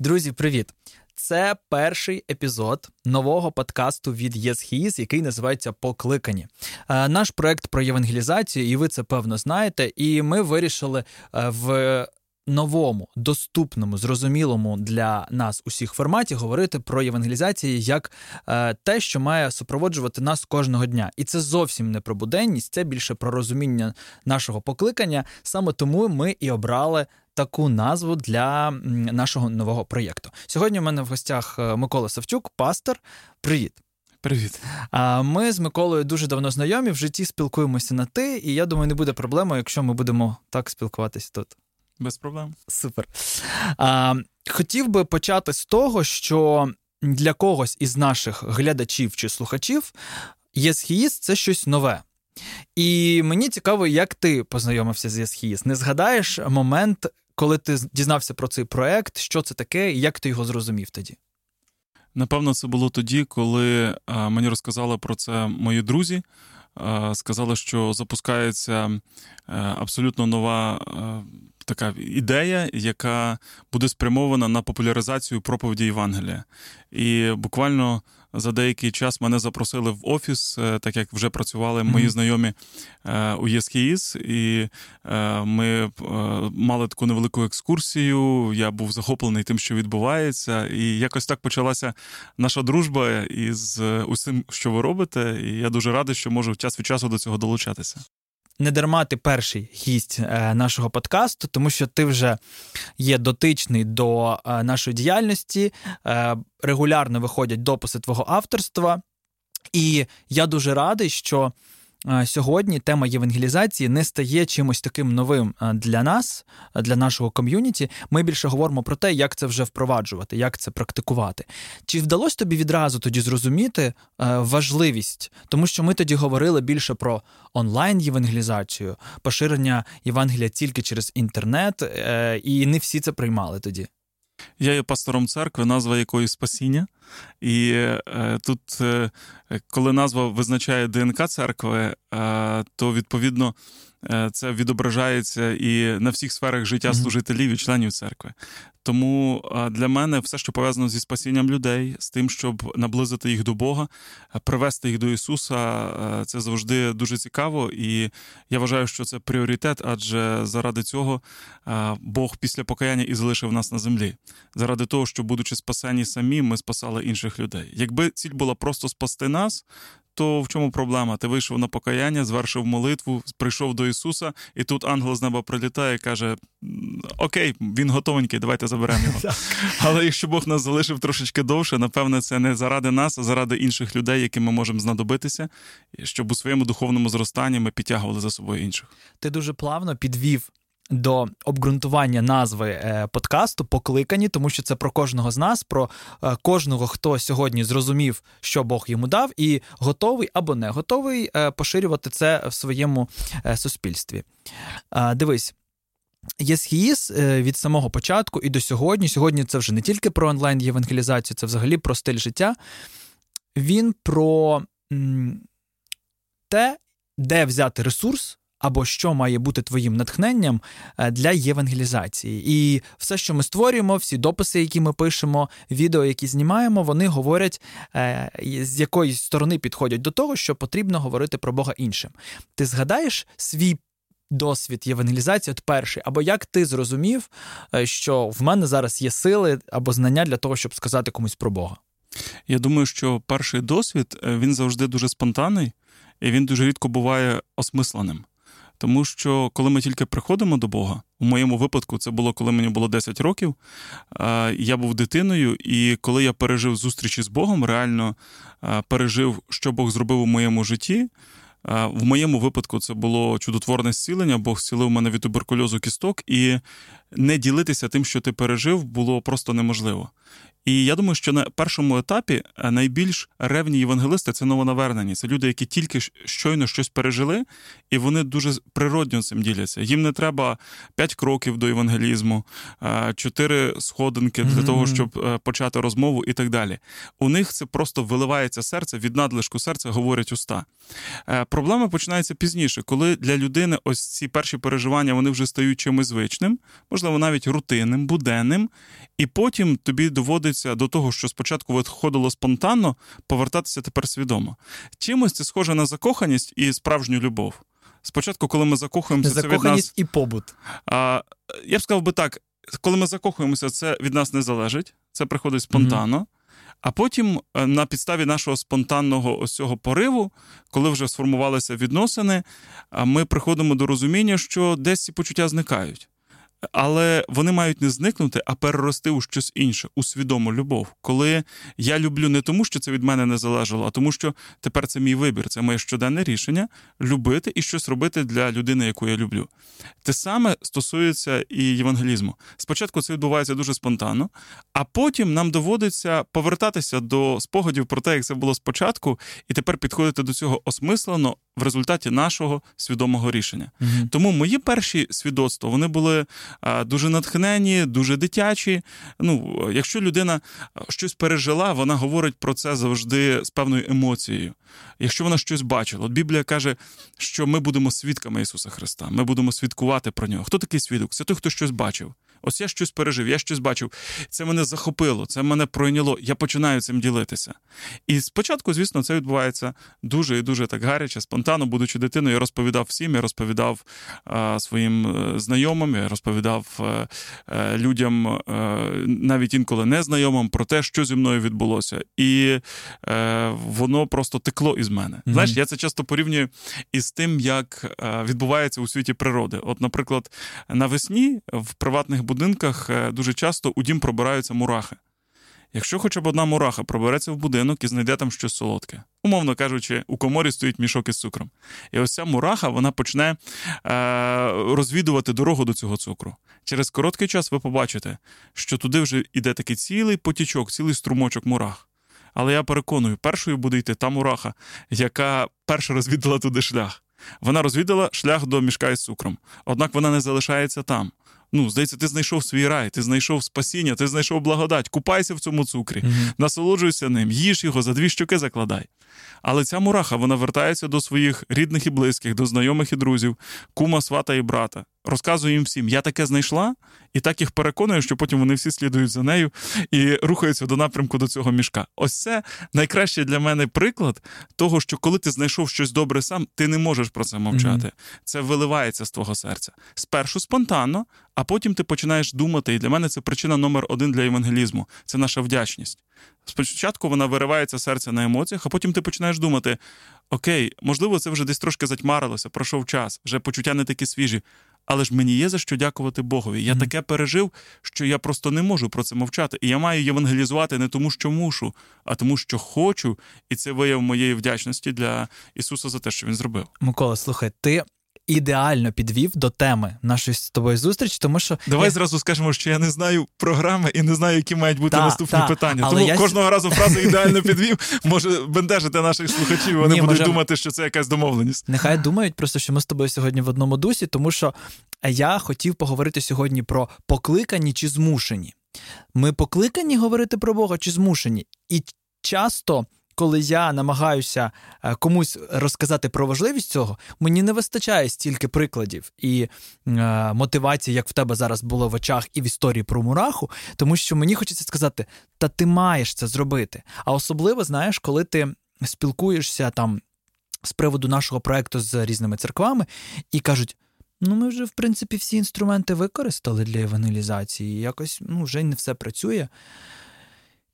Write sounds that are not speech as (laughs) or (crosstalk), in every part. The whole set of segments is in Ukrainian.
Друзі, привіт! Це перший епізод нового подкасту від ЄСХІЗ, який називається Покликані. Е, наш проект про євангелізацію, і ви це певно знаєте. І ми вирішили е, в новому, доступному, зрозумілому для нас усіх форматі говорити про євангелізацію як е, те, що має супроводжувати нас кожного дня. І це зовсім не про буденність, це більше про розуміння нашого покликання. Саме тому ми і обрали. Таку назву для нашого нового проєкту. Сьогодні у мене в гостях е, Микола Савчук, пастор. Привіт. Привіт. А ми з Миколою дуже давно знайомі. В житті спілкуємося на ти, і я думаю, не буде проблеми, якщо ми будемо так спілкуватись тут. Без проблем. Супер. А, Хотів би почати з того, що для когось із наших глядачів чи слухачів єсхіїз це щось нове. І мені цікаво, як ти познайомився з єсхіїз. Не згадаєш момент, коли ти дізнався про цей проект, що це таке, і як ти його зрозумів тоді? Напевно, це було тоді, коли мені розказали про це мої друзі. Сказали, що запускається е, абсолютно нова е, така ідея, яка буде спрямована на популяризацію проповіді Євангелія. І буквально за деякий час мене запросили в офіс, е, так як вже працювали мої mm-hmm. знайомі е, у ЄСКІС, і е, ми мали таку невелику екскурсію. Я був захоплений тим, що відбувається, і якось так почалася наша дружба із усім, що ви робите. І я дуже радий, що можу час від часу до цього долучатися не дарма ти перший гість е, нашого подкасту, тому що ти вже є дотичний до е, нашої діяльності, е, регулярно виходять дописи твого авторства. І я дуже радий, що сьогодні тема євангелізації не стає чимось таким новим для нас, для нашого ком'юніті. Ми більше говоримо про те, як це вже впроваджувати, як це практикувати. Чи вдалося тобі відразу тоді зрозуміти важливість, тому що ми тоді говорили більше про онлайн-євангелізацію, поширення Євангелія тільки через інтернет, е, і не всі це приймали тоді. Я є пастором церкви, назва якої спасіння. І е, тут, е, коли назва визначає ДНК церкви, е, то відповідно це відображається і на всіх сферах життя служителів і членів церкви. Тому для мене все, що пов'язано зі спасінням людей, з тим, щоб наблизити їх до Бога, привести їх до Ісуса, е, це завжди дуже цікаво. І я вважаю, що це пріоритет, адже заради цього Бог після покаяння і залишив нас на землі. Заради того, що, будучи спасені самі, ми спасали інших людей. Якби ціль була просто спасти нас, то в чому проблема? Ти вийшов на покаяння, звершив молитву, прийшов до Ісуса, і тут ангел з неба прилітає і каже: Окей, він готовенький, давайте заберемо його. (laughs) Але якщо Бог нас залишив трошечки довше, напевне, це не заради нас, а заради інших людей, яким ми можемо знадобитися, щоб у своєму духовному зростанні ми підтягували за собою інших. Ти дуже плавно підвів до обґрунтування назви е, подкасту покликані, тому що це про кожного з нас, про е, кожного, хто сьогодні зрозумів, що Бог йому дав, і готовий або не готовий е, поширювати це в своєму суспільстві. Дивись. Єсхіїс від самого початку і до сьогодні. Сьогодні це вже не тільки про онлайн-євангелізацію, це взагалі про стиль життя. Він про те, де взяти ресурс або що має бути твоїм натхненням е, для євангелізації. І все, що ми створюємо, всі дописи, які ми пишемо, відео, які знімаємо, вони говорять, е, з якої сторони підходять до того, що потрібно говорити про Бога іншим. Ти згадаєш свій. Досвід євангелізації от перший, або як ти зрозумів, е, що в мене зараз є сили або знання для того, щоб сказати комусь про Бога? Я думаю, що перший досвід він завжди дуже спонтанний, і він дуже рідко буває осмисленим. Тому що коли ми тільки приходимо до Бога, у моєму випадку це було коли мені було 10 років. Я був дитиною, і коли я пережив зустрічі з Богом, реально пережив, що Бог зробив у моєму житті. В моєму випадку це було чудотворне зцілення, Бог зцілив мене від туберкульозу кісток, і не ділитися тим, що ти пережив, було просто неможливо. І я думаю, що на першому етапі е, найбільш ревні євангелисти це новонавернені. Це люди, які тільки щойно щось пережили, і вони дуже природньо цим діляться. Їм не треба п'ять кроків до євангелізму, е, чотири сходинки для mm-hmm. того, щоб е, почати розмову і так далі. У них це просто виливається серце від надлишку серця, говорять уста. Проблема починається пізніше, коли для людини ось ці перші переживання вони вже стають чимось звичним. Можливо, навіть рутинним, буденним, і потім тобі доводиться до того, що спочатку виходило спонтанно, повертатися тепер свідомо. Чимось це схоже на закоханість і справжню любов. Спочатку, коли ми закохуємося, це від нас... і побут. А, Я б сказав би так: коли ми закохуємося, це від нас не залежить, це приходить спонтанно. Mm-hmm. А потім е, на підставі нашого спонтанного ось цього пориву, коли вже сформувалися відносини, ми приходимо до розуміння, що десь ці почуття зникають. Але вони мають не зникнути, а перерости у щось інше, у свідому любов. Коли я люблю не тому, що це від мене не залежало, а тому, що тепер це мій вибір, це моє щоденне рішення любити і щось робити для людини, яку я люблю. Те саме стосується і євангелізму. Спочатку це відбувається дуже спонтанно, а потім нам доводиться повертатися до спогадів про те, як це було спочатку, і тепер підходити до цього осмислено в результаті нашого свідомого рішення. mm Тому мої перші свідоцтва вони були дуже натхнені, дуже дитячі. Ну, Якщо людина щось пережила, вона говорить про це завжди з певною емоцією. Якщо вона щось бачила, от Біблія каже, що ми будемо свідками Ісуса Христа, ми будемо свідкувати про нього. Хто такий свідок? Це той, хто щось бачив. Ось я щось пережив, я щось бачив. Це мене захопило, це мене пройняло. Я починаю цим ділитися. І спочатку, звісно, це відбувається дуже і дуже так гаряче, спонтанно, будучи дитиною, я розповідав всім, я розповідав а, своїм е, знайомим, я розповідав е, е, людям, а, навіть інколи незнайомим, про те, що зі мною відбулося. І воно просто текло із мене. Mm-hmm. Знаєш, я це часто порівнюю із тим, як відбувається у світі природи. От, наприклад, навесні в приватних будинках е, дуже часто у дім пробираються мурахи. Якщо хоча б одна мураха пробереться в будинок і знайде там щось солодке, умовно кажучи, у коморі стоїть мішок із цукром. І ось ця мураха вона почне е, розвідувати дорогу до цього цукру. Через короткий час ви побачите, що туди вже йде такий цілий потічок, цілий струмочок мурах. Але я переконую, першою буде йти та мураха, яка перша розвідала туди шлях. Вона розвідала шлях до мішка із цукром. Однак вона не залишається там. Ну, здається, ти знайшов свій рай, ти знайшов спасіння, ти знайшов благодать. Купайся в цьому цукрі, mm-hmm. насолоджуйся ним, їж його, за дві щоки закладай. Але ця мураха вона вертається до своїх рідних і близьких, до знайомих і друзів, кума, свата і брата. Розказує їм всім, я таке знайшла, і так їх переконую, що потім вони всі слідують за нею і рухаються до напрямку до цього мішка. Ось це найкращий для мене приклад того, що коли ти знайшов щось добре сам, ти не можеш про це мовчати. Mm-hmm. Це виливається з твого серця. Спершу спонтанно, а потім ти починаєш думати. І для мене це причина номер один для евангелізму це наша вдячність. Спочатку вона виривається серце на емоціях, а потім ти починаєш думати: окей, можливо, це вже десь трошки затьмарилося, пройшов час, вже почуття не такі свіжі. Але ж мені є за що дякувати Богові. Я mm-hmm. таке пережив, що я просто не можу про це мовчати. І я маю євангелізувати не тому, що мушу, а тому, що хочу, і це вияв моєї вдячності для Ісуса за те, що він зробив. Микола, слухай, ти ідеально підвів до теми нашої з тобою зустрічі, тому що давай я... зразу скажемо, що я не знаю програми і не знаю, які мають бути та, наступні та, питання. Але тому я... кожного разу фразу ідеально (laughs) підвів може бендежити наших слухачів. Вони Ні, будуть може... думати, що це якась домовленість. Нехай думають просто, що ми з тобою сьогодні в одному дусі, тому що я хотів поговорити сьогодні про покликані чи змушені. Ми покликані говорити про Бога чи змушені, і часто коли я намагаюся е, комусь розказати про важливість цього, мені не вистачає стільки прикладів і е, мотивації, як в тебе зараз було в очах і в історії про мураху, тому що мені хочеться сказати, та ти маєш це зробити. А особливо, знаєш, коли ти спілкуєшся там з приводу нашого проекту з різними церквами і кажуть. Ну, ми вже, в принципі, всі інструменти використали для евангелізації. Якось ну, вже не все працює.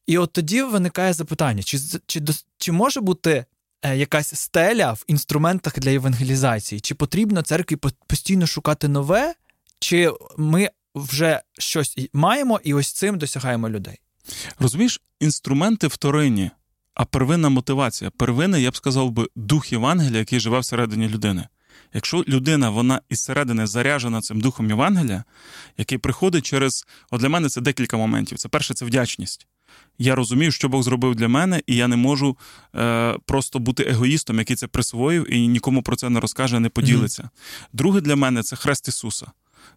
І от тоді виникає запитання: чи чи, чи може бути е, якась стеля в інструментах для евангелізації? Чи потрібно церкві постійно шукати нове, чи ми вже щось маємо і ось цим досягаємо людей? Розумієш, інструменти вторинні, а первинна мотивація. Первинна, я б сказав би, дух Євангелія, який живе всередині людини. Якщо людина вона із середини заряжена цим духом Євангелія, який приходить через, от для мене це декілька моментів. Це перше, це вдячність я розумію, що Бог зробив для мене, і я не можу е, просто бути егоїстом, який це присвоїв і нікому про це не розкаже, не поділиться. Mm-hmm. Друге для мене це хрест Ісуса.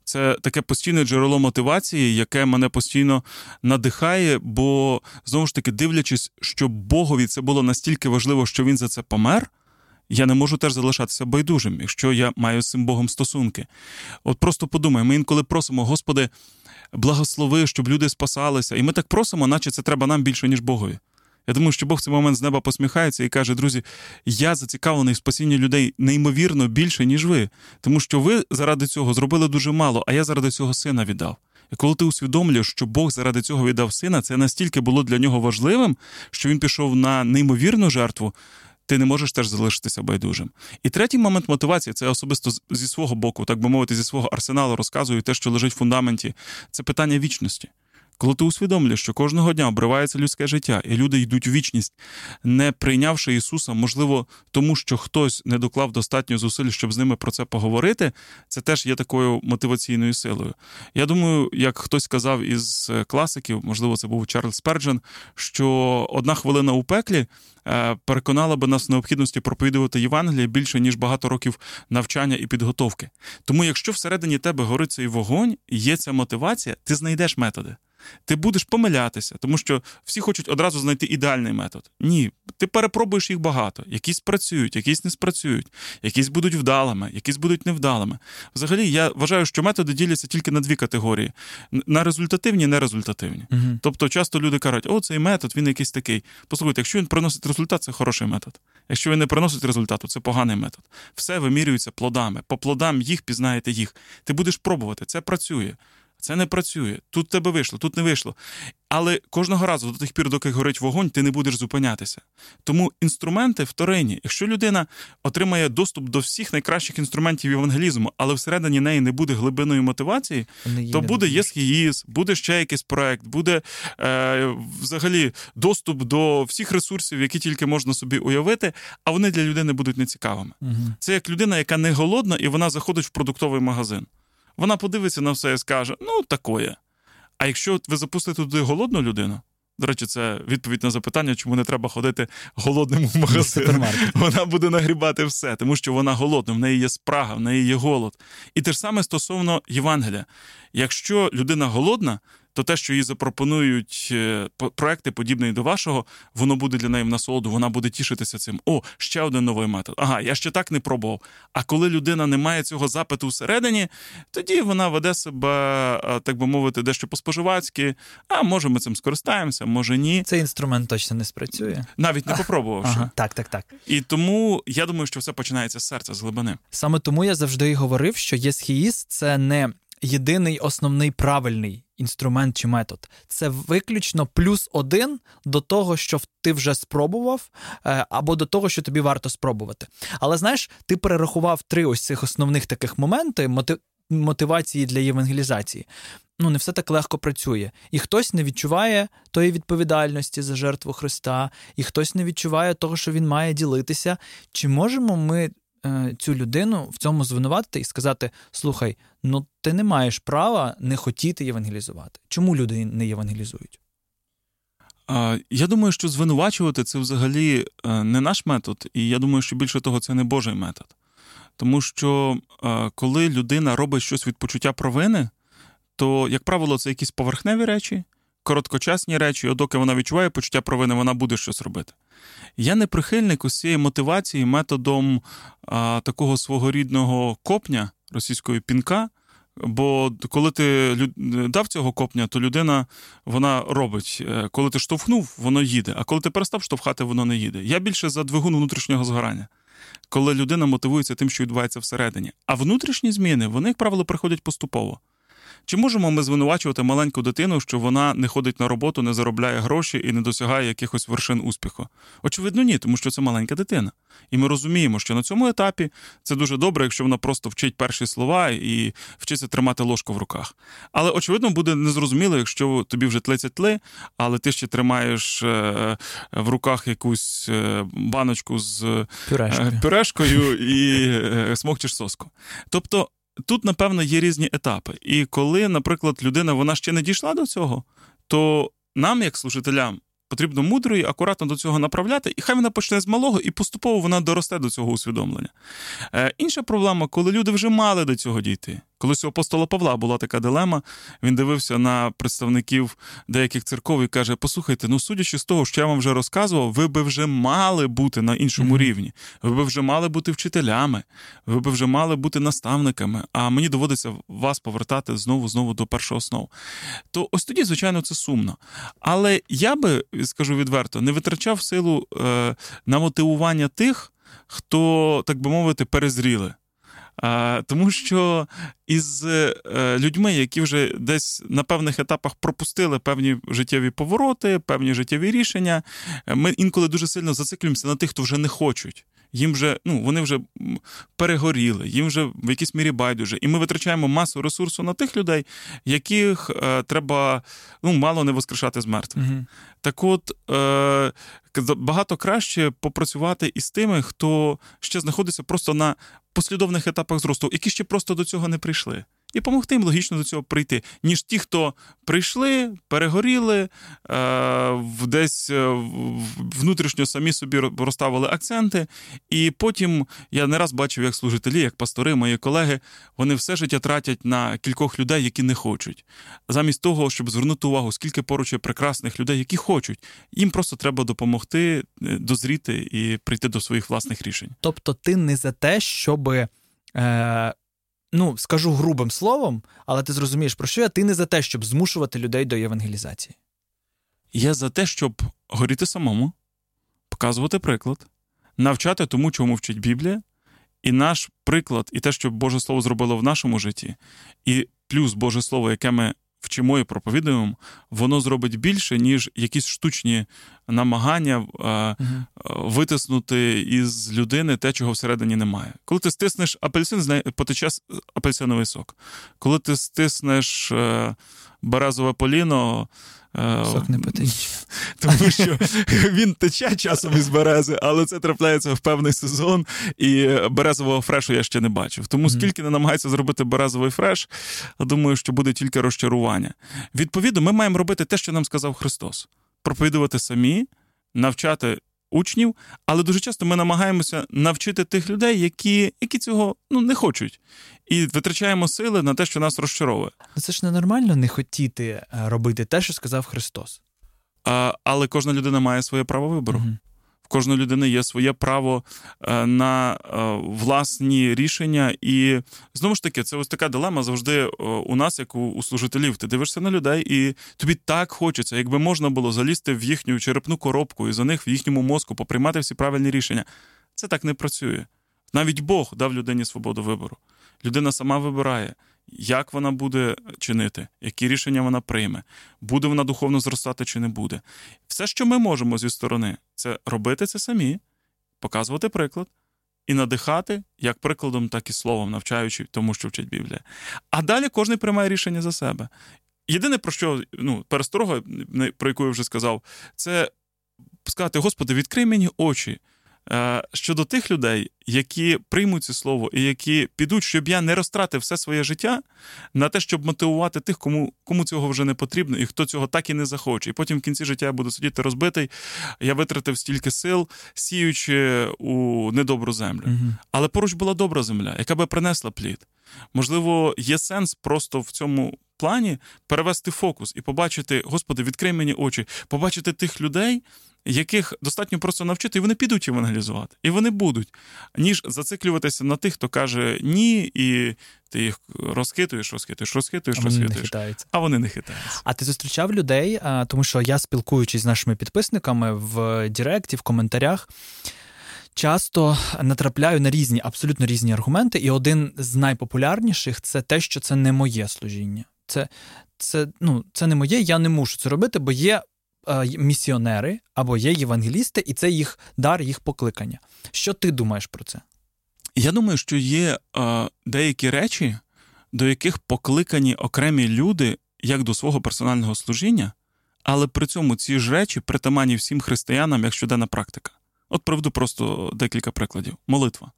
Це таке постійне джерело мотивації, яке мене постійно надихає, бо знову ж таки, дивлячись, що Богові це було настільки важливо, що він за це помер. Я не можу теж залишатися байдужим, якщо я маю з цим Богом стосунки. От просто подумай, ми інколи просимо, Господи, благослови, щоб люди спасалися. І ми так просимо, наче це треба нам більше, ніж Богові. Я думаю, що Бог в цей момент з неба посміхається і каже: друзі, я зацікавлений в спасінні людей неймовірно більше, ніж ви, тому що ви заради цього зробили дуже мало, а я заради цього сина віддав. І коли ти усвідомлюєш, що Бог заради цього віддав сина, це настільки було для нього важливим, що він пішов на неймовірну жертву. Ти не можеш теж залишитися байдужим. І третій момент мотивації це особисто зі свого боку, так би мовити, зі свого арсеналу розказую те, що лежить в фундаменті. Це питання вічності. Коли ти усвідомлюєш, що кожного дня обривається людське життя, і люди йдуть у вічність, не прийнявши Ісуса, можливо, тому що хтось не доклав достатньо зусиль, щоб з ними про це поговорити, це теж є такою мотиваційною силою. Я думаю, як хтось сказав із е, класиків, можливо, це був Чарльз Перджен, що одна хвилина у пеклі. Е, переконала би нас в необхідності проповідувати Євангеліє більше ніж багато років навчання і підготовки. Тому, якщо всередині тебе горить цей вогонь, є ця мотивація, ти знайдеш методи ти будеш помилятися, тому що всі хочуть одразу знайти ідеальний метод. Ні, ти перепробуєш їх багато. Якісь працюють, якісь не спрацюють, якісь будуть вдалими, якісь будуть невдалими. Взагалі, я вважаю, що методи діляться тільки на дві категорії: на результативні і нерезультативні. Угу. Тобто, часто люди кажуть, о, цей метод, він якийсь такий. Послухайте, якщо він приносить результат, це хороший метод. Якщо він не приносить результату, це поганий метод. Все вимірюється плодами. По плодам їх пізнаєте їх. Ти будеш пробувати, це працює. Це не працює. Тут тебе вийшло, тут не вийшло. Але кожного разу до тих пір, доки горить вогонь, ти не будеш зупинятися. Тому інструменти вторинні. Якщо людина отримає доступ до всіх найкращих інструментів евангелізму, але всередині неї не буде глибинної мотивації, то буде єсхіїз, буде ще якийсь проект, буде е, взагалі доступ до всіх ресурсів, які тільки можна собі уявити, а вони для людини будуть нецікавими. Угу. Це як людина, яка не голодна, і вона заходить в продуктовий магазин вона подивиться на все і скаже: ну, такое. А якщо ви запустите туди голодну людину, до речі, це відповідь на запитання, чому не треба ходити голодним в магазин. (laughs) Вона буде нагрібати все, тому що вона голодна, в неї є спрага, в неї є голод. І те ж саме стосовно Євангелія. Якщо людина голодна, то те, що їй запропонують е, проекти, подібні до вашого, воно буде для неї в насолоду, вона буде тішитися цим. О, ще один новий метод. Ага, я ще так не пробував. А коли людина не має цього запиту всередині, тоді вона веде себе, е, так би мовити, дещо по-споживацьки. А може ми цим скористаємося, може ні. Цей інструмент точно не спрацює. Навіть не попробувавши. Ага, Так, так, так. І тому я думаю, що все починається з серця, з глибини. Саме тому я завжди говорив, що єсхіїс це не єдиний основний правильний інструмент чи метод. Це виключно плюс один до того, що ти вже спробував, е, або до того, що тобі варто спробувати. Але знаєш, ти перерахував три ось цих основних таких моменти мотивації для євангелізації. Ну, не все так легко працює. І хтось не відчуває тої відповідальності за жертву Христа, і хтось не відчуває того, що він має ділитися. Чи можемо ми цю людину в цьому звинуватити і сказати: слухай, ну ти не маєш права не хотіти євангелізувати. Чому люди не євангелізують? Я думаю, що звинувачувати це взагалі е, не наш метод, і я думаю, що більше того, це не Божий метод. Тому що е, коли людина робить щось від почуття провини, то, як правило, це якісь поверхневі речі, короткочасні речі, і доки вона відчуває почуття провини, вона буде щось робити. Я не прихильник усієї мотивації методом а, такого свого рідного копня російської пінка. Бо коли ти дав цього копня, то людина вона робить. Е, коли ти штовхнув, воно їде. А коли ти перестав штовхати, воно не їде. Я більше за двигун внутрішнього згорання, коли людина мотивується тим, що відбувається всередині. А внутрішні зміни, вони, як правило, приходять поступово. Чи можемо ми звинувачувати маленьку дитину, що вона не ходить на роботу, не заробляє гроші і не досягає якихось вершин успіху? Очевидно, ні, тому що це маленька дитина. І ми розуміємо, що на цьому етапі це дуже добре, якщо вона просто вчить перші слова і вчиться тримати ложку в руках. Але очевидно буде незрозуміло, якщо тобі вже тлицять тли, але ти ще тримаєш е, в руках якусь е, баночку з пюрешкою, пюрешкою і е, смокчеш соску. Тобто тут, напевно, є різні етапи. І коли, наприклад, людина вона ще не дійшла до цього, то нам, як служителям, потрібно мудро і акуратно до цього направляти, і хай вона почне з малого, і поступово вона доросте до цього усвідомлення. Е, Інша проблема, коли люди вже мали до цього дійти. Колись у апостола Павла була така дилема. Він дивився на представників деяких церков і каже: Послухайте, ну судячи з того, що я вам вже розказував, ви би вже мали бути на іншому mm-hmm. рівні, ви би вже мали бути вчителями, ви би вже мали бути наставниками. А мені доводиться вас повертати знову знову до першого основ. То ось тоді, звичайно, це сумно. Але я би скажу відверто, не витрачав силу е, на мотивування тих, хто, так би мовити, перезріли. Тому що із е, людьми, які вже десь на певних етапах пропустили певні життєві повороти, певні життєві рішення, ми інколи дуже сильно зациклюємося на тих, хто вже не хочуть. Їм вже ну вони вже перегоріли, їм вже в якійсь мірі байдуже, і ми витрачаємо масу ресурсу на тих людей, яких е, треба ну мало не воскрешати з мертвих. Угу. Так, от е, багато краще попрацювати із тими, хто ще знаходиться просто на послідовних етапах зросту, які ще просто до цього не прийшли. І допомогти їм логічно до цього прийти, ніж ті, хто прийшли, перегоріли, е, десь е, внутрішньо самі собі розставили акценти. І потім я не раз бачив, як служителі, як пастори, мої колеги, вони все життя тратять на кількох людей, які не хочуть. Замість того, щоб звернути увагу, скільки поруч є прекрасних людей, які хочуть, їм просто треба допомогти е, дозріти і прийти до своїх власних рішень. Тобто, ти не за те, щоб. Е ну, скажу грубим словом, але ти зрозумієш, про що я ти не за те, щоб змушувати людей до євангелізації. Я за те, щоб горіти самому, показувати приклад, навчати тому, чому вчить Біблія, і наш приклад, і те, що Боже Слово зробило в нашому житті, і плюс Боже Слово, яке ми вчимо і проповідуємо, воно зробить більше, ніж якісь штучні намагання uh витиснути із людини те, чого всередині немає. Коли ти стиснеш апельсин, потече апельсиновий сок. Коли ти стиснеш е, березове поліно, Е, Сок не потече. (laughs) Тому що він тече часом із берези, але це трапляється в певний сезон, і березового фрешу я ще не бачив. Тому скільки не намагається зробити березовий фреш, думаю, що буде тільки розчарування. Відповідно, ми маємо робити те, що нам сказав Христос: проповідувати самі, навчати учнів, але дуже часто ми намагаємося навчити тих людей, які які цього ну, не хочуть, і витрачаємо сили на те, що нас розчаровує. Ну, це ж ненормально не хотіти е, робити те, що сказав Христос. А, Але кожна людина має своє право вибору. Угу. Кожної людини є своє право е, на е, власні рішення. І знову ж таки, це ось така дилема завжди е, у нас, як у служителів. Ти дивишся на людей, і тобі так хочеться, якби можна було залізти в їхню черепну коробку і за них в їхньому мозку поприймати всі правильні рішення. Це так не працює. Навіть Бог дав людині свободу вибору. Людина сама вибирає як вона буде чинити, які рішення вона прийме, буде вона духовно зростати чи не буде. Все, що ми можемо зі сторони, це робити це самі, показувати приклад і надихати як прикладом, так і словом, навчаючи тому, що вчить Біблія. А далі кожен приймає рішення за себе. Єдине, про що ну, пересторога, про яку я вже сказав, це сказати: Господи, відкрий мені очі. Е, щодо тих людей, які приймуть це слово і які підуть, щоб я не розтратив все своє життя на те, щоб мотивувати тих, кому кому цього вже не потрібно, і хто цього так і не захоче. І потім в кінці життя я буду сидіти розбитий. Я витратив стільки сил, сіючи у недобру землю. Угу. Але поруч була добра земля, яка би принесла плід. Можливо, є сенс просто в цьому плані перевести фокус і побачити, Господи, відкрий мені очі, побачити тих людей, яких достатньо просто навчити, і вони підуть евангелізувати. І вони будуть, ніж зациклюватися на тих, хто каже ні, і ти їх розхитуєш, розхитуєш, розхитуєш, а розхитуєш. Вони а вони не хитаються. А ти зустрічав людей, тому що я спілкуючись з нашими підписниками в Директі, в коментарях. Часто натрапляю на різні, абсолютно різні аргументи, і один з найпопулярніших це те, що це не моє служіння. Це це, ну, це не моє, я не мушу це робити, бо є місіонери або є євангелісти, і це їх дар, їх покликання. Що ти думаєш про це? Я думаю, що є е, деякі речі, до яких покликані окремі люди як до свого персонального служіння, але при цьому ці ж речі притаманні всім християнам як щоденна практика. От приведу просто декілька прикладів. Молитва.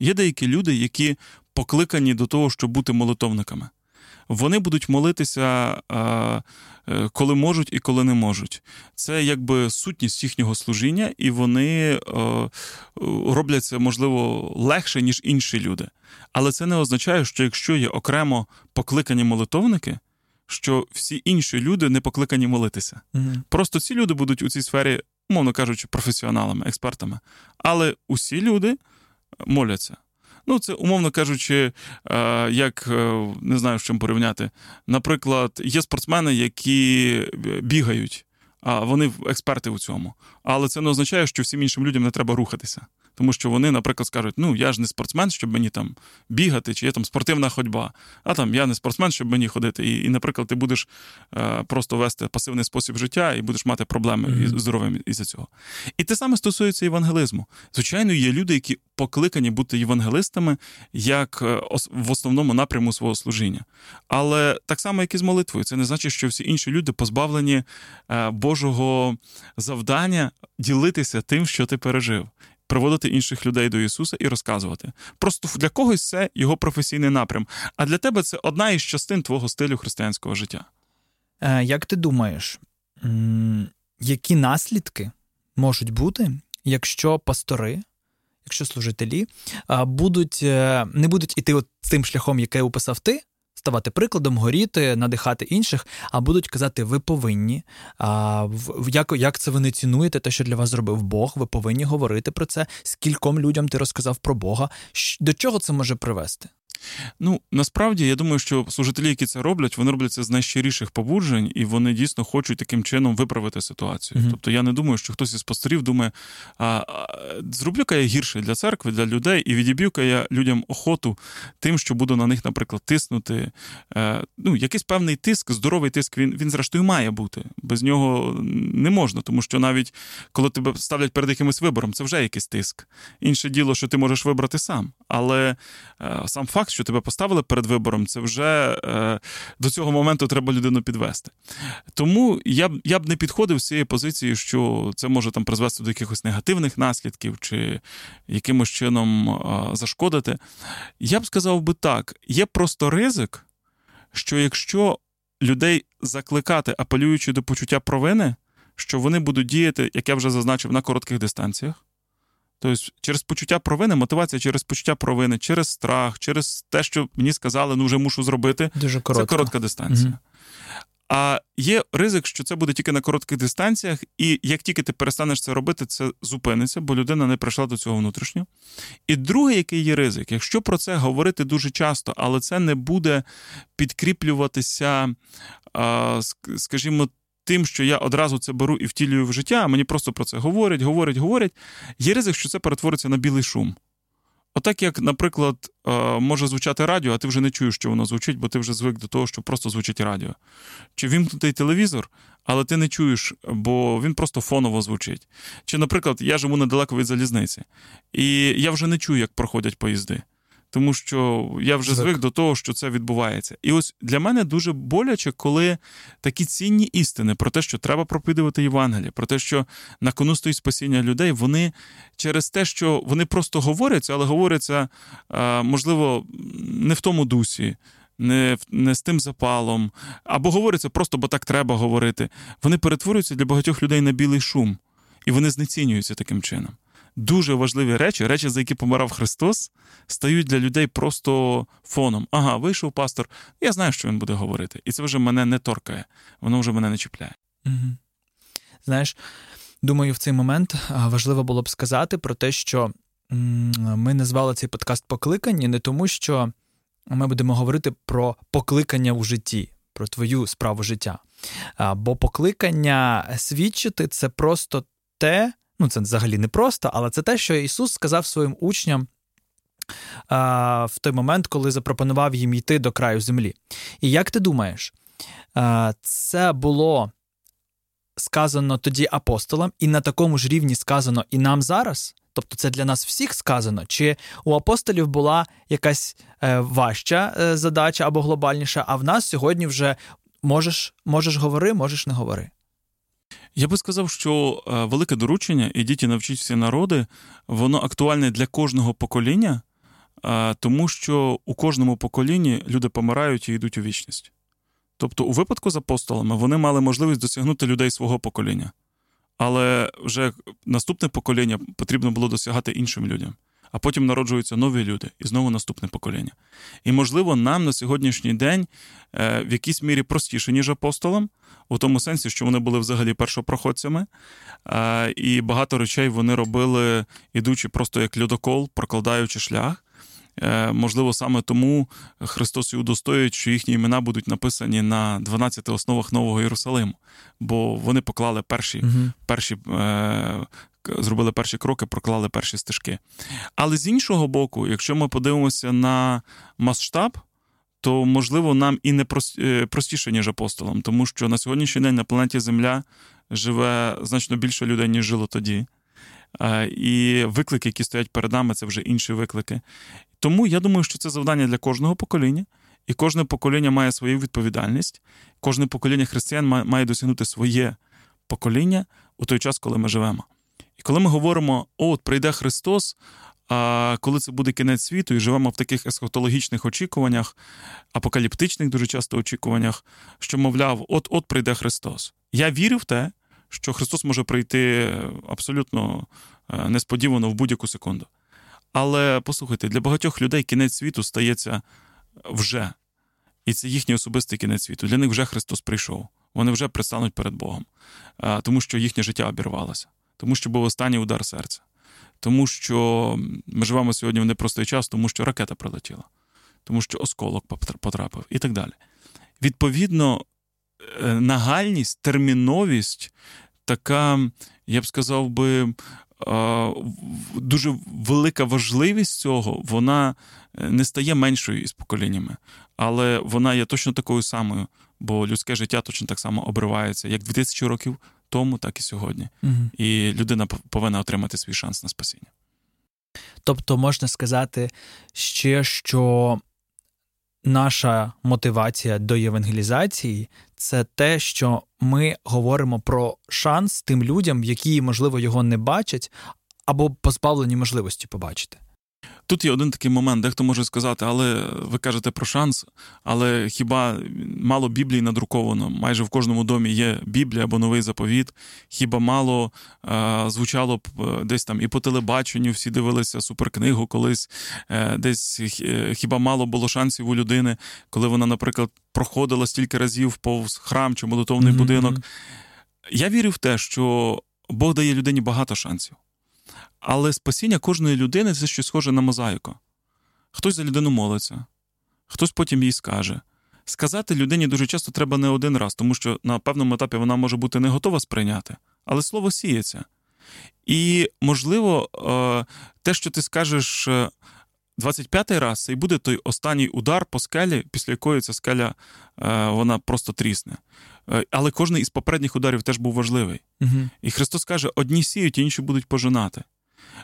Є деякі люди, які покликані до того, щоб бути молитовниками. Вони будуть молитися, е, коли можуть і коли не можуть. Це якби сутність їхнього служіння, і вони роблять це, можливо, легше, ніж інші люди. Але це не означає, що якщо є окремо покликані молитовники, що всі інші люди не покликані молитися. Угу. Просто ці люди будуть у цій сфері, мовно кажучи, професіоналами, експертами. Але усі люди моляться. Ну, це, умовно кажучи, е, як е, не знаю, з чим порівняти. Наприклад, є спортсмени, які бігають, а вони експерти у цьому. Але це не означає, що всім іншим людям не треба рухатися тому що вони, наприклад, скажуть: ну я ж не спортсмен, щоб мені там бігати, чи є там спортивна ходьба. А там я не спортсмен, щоб мені ходити. І, і наприклад, ти будеш е, просто вести пасивний спосіб життя і будеш мати проблеми mm-hmm. із здоров'ям із-за цього. І те саме стосується євангелизму. Звичайно, є люди, які покликані бути євангелистами як е, в основному напряму свого служіння. Але так само, як і з молитвою, це не значить, що всі інші люди позбавлені е, Божого завдання ділитися тим, що ти пережив приводити інших людей до Ісуса і розказувати. Просто для когось це його професійний напрям. А для тебе це одна із частин твого стилю християнського життя. Е, як ти думаєш, які наслідки можуть бути, якщо пастори, якщо служителі будуть, е, не будуть іти от тим шляхом, який описав ти? Ставати прикладом, горіти, надихати інших, а будуть казати, ви повинні. А, Як як це ви не цінуєте, те, що для вас зробив Бог, ви повинні говорити про це, скільком людям ти розказав про Бога. До чого це може привести? Ну насправді я думаю, що служителі, які це роблять, вони роблять це з найщиріших побуджень, і вони дійсно хочуть таким чином виправити ситуацію. Mm-hmm. Тобто я не думаю, що хтось із пасторів думає, а, а зроблю-ка я гірше для церкви, для людей, і відіб'ю-ка я людям охоту тим, що буду на них, наприклад, тиснути. Е, ну, Якийсь певний тиск, здоровий тиск, він він зрештою має бути. Без нього не можна, тому що навіть коли тебе ставлять перед якимось вибором, це вже якийсь тиск. Інше діло, що ти можеш вибрати сам. Але е, сам факт, що тебе поставили перед вибором, це вже е, до цього моменту треба людину підвести. Тому я б я б не підходив з цієї позиції, що це може там призвести до якихось негативних наслідків чи якимось чином е, зашкодити. Я б сказав би так: є просто ризик, що якщо людей закликати, апелюючи до почуття провини, що вони будуть діяти, як я вже зазначив, на коротких дистанціях. Тобто, через почуття провини, мотивація через почуття провини, через страх, через те, що мені сказали, ну вже мушу зробити. Дуже коротко. Це коротка дистанція. Угу. А є ризик, що це буде тільки на коротких дистанціях, і як тільки ти перестанеш це робити, це зупиниться, бо людина не прийшла до цього внутрішнього. І другий, який є ризик, якщо про це говорити дуже часто, але це не буде підкріплюватися, скажімо, тим, що я одразу це беру і втілюю в життя, мені просто про це говорять, говорять, говорять, є ризик, що це перетвориться на білий шум. Отак, як, наприклад, е, може звучати радіо, а ти вже не чуєш, що воно звучить, бо ти вже звик до того, що просто звучить радіо. Чи вімкнутий телевізор, але ти не чуєш, бо він просто фоново звучить. Чи, наприклад, я живу недалеко від залізниці, і я вже не чую, як проходять поїзди тому що я вже звик до того, що це відбувається. І ось для мене дуже боляче, коли такі цінні істини про те, що треба проповідувати Євангеліє, про те, що на кону стоїть спасіння людей, вони через те, що вони просто говоряться, але говоряться, можливо, не в тому дусі. Не не з тим запалом, або говориться просто, бо так треба говорити. Вони перетворюються для багатьох людей на білий шум, і вони знецінюються таким чином дуже важливі речі, речі, за які помирав Христос, стають для людей просто фоном. Ага, вийшов пастор, я знаю, що він буде говорити. І це вже мене не торкає, воно вже мене не чіпляє. Угу. Знаєш, думаю, в цей момент важливо було б сказати про те, що ми назвали цей подкаст покликання не тому, що ми будемо говорити про покликання у житті. Про твою справу життя. Бо покликання свідчити це просто те, ну це взагалі не просто, але це те, що Ісус сказав своїм учням в той момент, коли запропонував їм йти до краю землі. І як ти думаєш, це було сказано тоді апостолам, і на такому ж рівні сказано і нам зараз? Тобто це для нас всіх сказано, чи у апостолів була якась е, важча е, задача або глобальніша, а в нас сьогодні вже можеш можеш говори, можеш не говори. Я би сказав, що е, велике доручення ідіть і навчіть всі народи, воно актуальне для кожного покоління, тому що у кожному поколінні люди помирають і йдуть у вічність. Тобто, у випадку з апостолами вони мали можливість досягнути людей свого покоління. Але вже наступне покоління потрібно було досягати іншим людям. А потім народжуються нові люди і знову наступне покоління. І, можливо, нам на сьогоднішній день е, в якійсь мірі простіше, ніж апостолам, у тому сенсі, що вони були взагалі першопроходцями, е, і багато речей вони робили, ідучи просто як льодокол, прокладаючи шлях. Е, можливо, саме тому Христос і удостоює, що їхні імена будуть написані на 12 основах Нового Єрусалиму, бо вони поклали перші угу. перші. Е, зробили перші кроки, проклали перші стежки. Але з іншого боку, якщо ми подивимося на масштаб, то можливо нам і не е, простіше, ніж апостолам, тому що на сьогоднішній день на планеті Земля живе значно більше людей, ніж жило тоді. І виклики, які стоять перед нами, це вже інші виклики. Тому я думаю, що це завдання для кожного покоління, і кожне покоління має свою відповідальність. Кожне покоління християн має досягнути своє покоління у той час, коли ми живемо. І коли ми говоримо, о, от прийде Христос, а коли це буде кінець світу, і живемо в таких есхотологічних очікуваннях, апокаліптичних дуже часто очікуваннях, що, мовляв, от-от прийде Христос. Я вірю в те, що Христос може прийти абсолютно е, несподівано в будь-яку секунду. Але послухайте, для багатьох людей кінець світу стається вже. І це їхній особистий кінець світу. Для них вже Христос прийшов. Вони вже пристануть перед Богом, тому що їхнє життя обірвалося, тому що був останній удар серця, тому що ми живемо сьогодні в непростий час, тому що ракета прилетіла, тому що осколок потрапив і так далі. Відповідно, е, нагальність, терміновість, така, я б сказав би, дуже велика важливість цього, вона е, не стає меншою із поколіннями, але вона є точно такою самою, бо людське життя точно так само обривається, як 2000 років тому, так і сьогодні. Угу. І людина повинна отримати свій шанс на спасіння. Тобто можна сказати ще, що наша мотивація до євангелізації це те, що ми говоримо про шанс тим людям, які, можливо, його не бачать, або позбавлені можливості побачити. Тут є один такий момент, дехто може сказати, але ви кажете про шанс, але хіба мало Біблії надруковано? Майже в кожному домі є Біблія або новий заповіт. Хіба мало е, звучало б е, десь там і по телебаченню, всі дивилися суперкнигу колись, е, десь е, хіба мало було шансів у людини, коли вона, наприклад, проходила стільки разів повз храм чи молитовний mm-hmm. будинок. Я вірю в те, що Бог дає людині багато шансів. Але спасіння кожної людини це щось схоже на мозаїку. Хтось за людину молиться, хтось потім їй скаже. Сказати людині дуже часто треба не один раз, тому що на певному етапі вона може бути не готова сприйняти, але слово сіється. І, можливо, е, те, що ти скажеш 25-й раз, це і буде той останній удар по скелі, після якої ця скеля е, вона просто трісне. Е, але кожен із попередніх ударів теж був важливий. Угу. І Христос каже: одні сіють, інші будуть пожинати.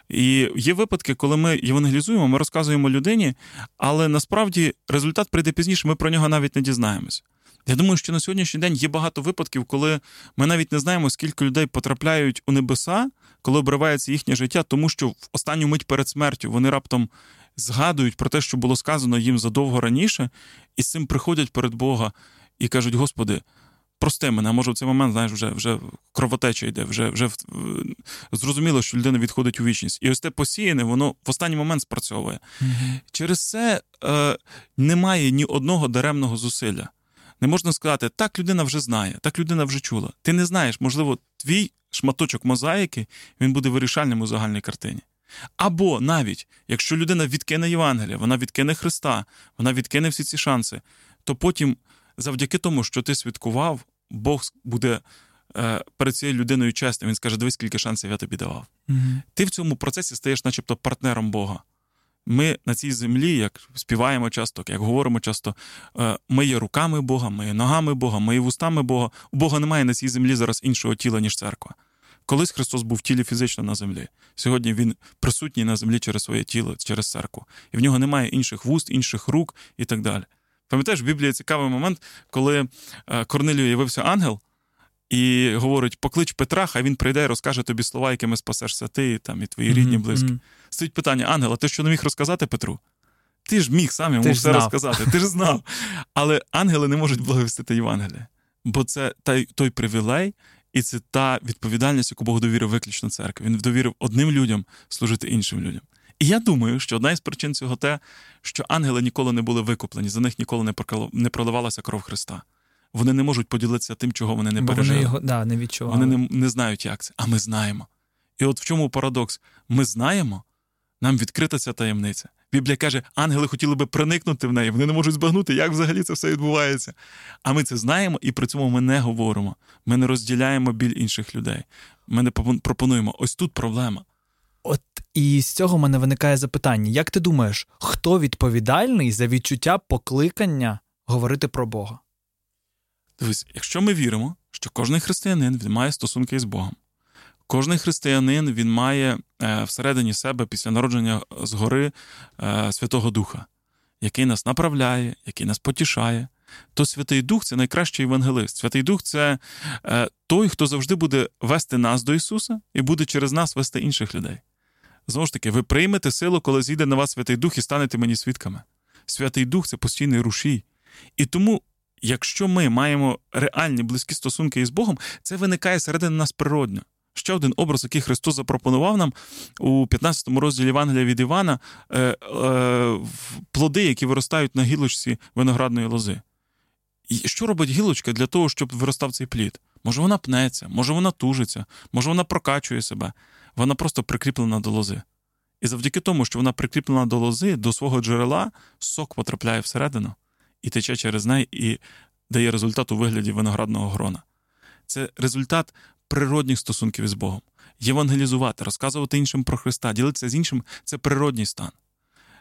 І є випадки, коли ми євангелізуємо, ми розказуємо людині, але насправді результат прийде пізніше, ми про нього навіть не дізнаємось. Я думаю, що на сьогоднішній день є багато випадків, коли ми навіть не знаємо, скільки людей потрапляють у небеса, коли обривається їхнє життя, тому що в останню мить перед смертю вони раптом згадують про те, що було сказано їм задовго раніше, і з цим приходять перед Бога і кажуть: Господи, прости мене, а може в цей момент, знаєш, вже вже кровотеча йде, вже вже зрозуміло, що людина відходить у вічність. І ось те посіяне, воно в останній момент спрацьовує. Mm-hmm. Через це е, немає ні одного даремного зусилля. Не можна сказати, так людина вже знає, так людина вже чула. Ти не знаєш, можливо, твій шматочок мозаїки він буде вирішальним у загальній картині. Або навіть якщо людина відкине Євангелія, вона відкине Христа, вона відкине всі ці шанси, то потім, завдяки тому, що ти святкував, Бог буде е, перед цією людиною чесним. Він скаже: дивись, скільки шансів я тобі давав. Угу. Ти в цьому процесі стаєш, начебто, партнером Бога. Ми на цій землі, як співаємо часто, як говоримо часто, е, ми є руками Бога, ми є ногами Бога, ми є вустами Бога. У Бога немає на цій землі зараз іншого тіла, ніж церква. Колись Христос був в тілі фізично на землі. Сьогодні Він присутній на землі через своє тіло, через церкву. І в нього немає інших вуст, інших рук і так далі. Пам'ятаєш, в Біблії цікавий момент, коли е, Корнилію явився ангел і говорить: поклич Петра, хай він прийде і розкаже тобі слова, якими спасешся ти там, і твої рідні, близькі. Mm-hmm. Стоїть питання: Ангел, а ти що не міг розказати Петру? Ти ж міг сам йому Ти все знав. розказати, ти ж знав. Але ангели не можуть благовістити Євангелія, бо це той привілей, і це та відповідальність, яку Бог довірив виключно церкві. Він довірив одним людям служити іншим людям. І я думаю, що одна із причин цього те, що ангели ніколи не були викуплені, за них ніколи не проливалася кров Христа. Вони не можуть поділитися тим, чого вони не Бо пережили. вони його да, не відчували. Вони не, не знають, як це, а ми знаємо. І от в чому парадокс? Ми знаємо, нам відкрита ця таємниця. Біблія каже, ангели хотіли би проникнути в неї, вони не можуть збагнути, як взагалі це все відбувається. А ми це знаємо, і при цьому ми не говоримо. Ми не розділяємо біль інших людей. Ми не пропонуємо. Ось тут проблема. От і з цього в мене виникає запитання: як ти думаєш, хто відповідальний за відчуття покликання говорити про Бога? Дивись, якщо ми віримо, що кожен християнин він має стосунки із Богом, кожен християнин він має е, всередині себе після народження згори е, Святого Духа, який нас направляє, який нас потішає, то Святий Дух це найкращий євангелист. Святий Дух це е, той, хто завжди буде вести нас до Ісуса і буде через нас вести інших людей. Знову ж таки, ви приймете силу, коли зійде на вас Святий Дух і станете мені свідками. Святий Дух це постійний рушій. І тому якщо ми маємо реальні близькі стосунки із Богом, це виникає середини нас природньо. Ще один образ, який Христос запропонував нам у 15 розділі Євангелія від Івана, е, е, плоди, які виростають на гілочці виноградної лози. І що робить гілочка для того, щоб виростав цей плід? Може, вона пнеться, може, вона тужиться, може, вона прокачує себе. Вона просто прикріплена до лози. І завдяки тому, що вона прикріплена до лози, до свого джерела, сок потрапляє всередину і тече через неї, і дає результат у вигляді виноградного грона. Це результат природних стосунків із Богом. Євангелізувати, розказувати іншим про Христа, ділитися з іншим це природній стан.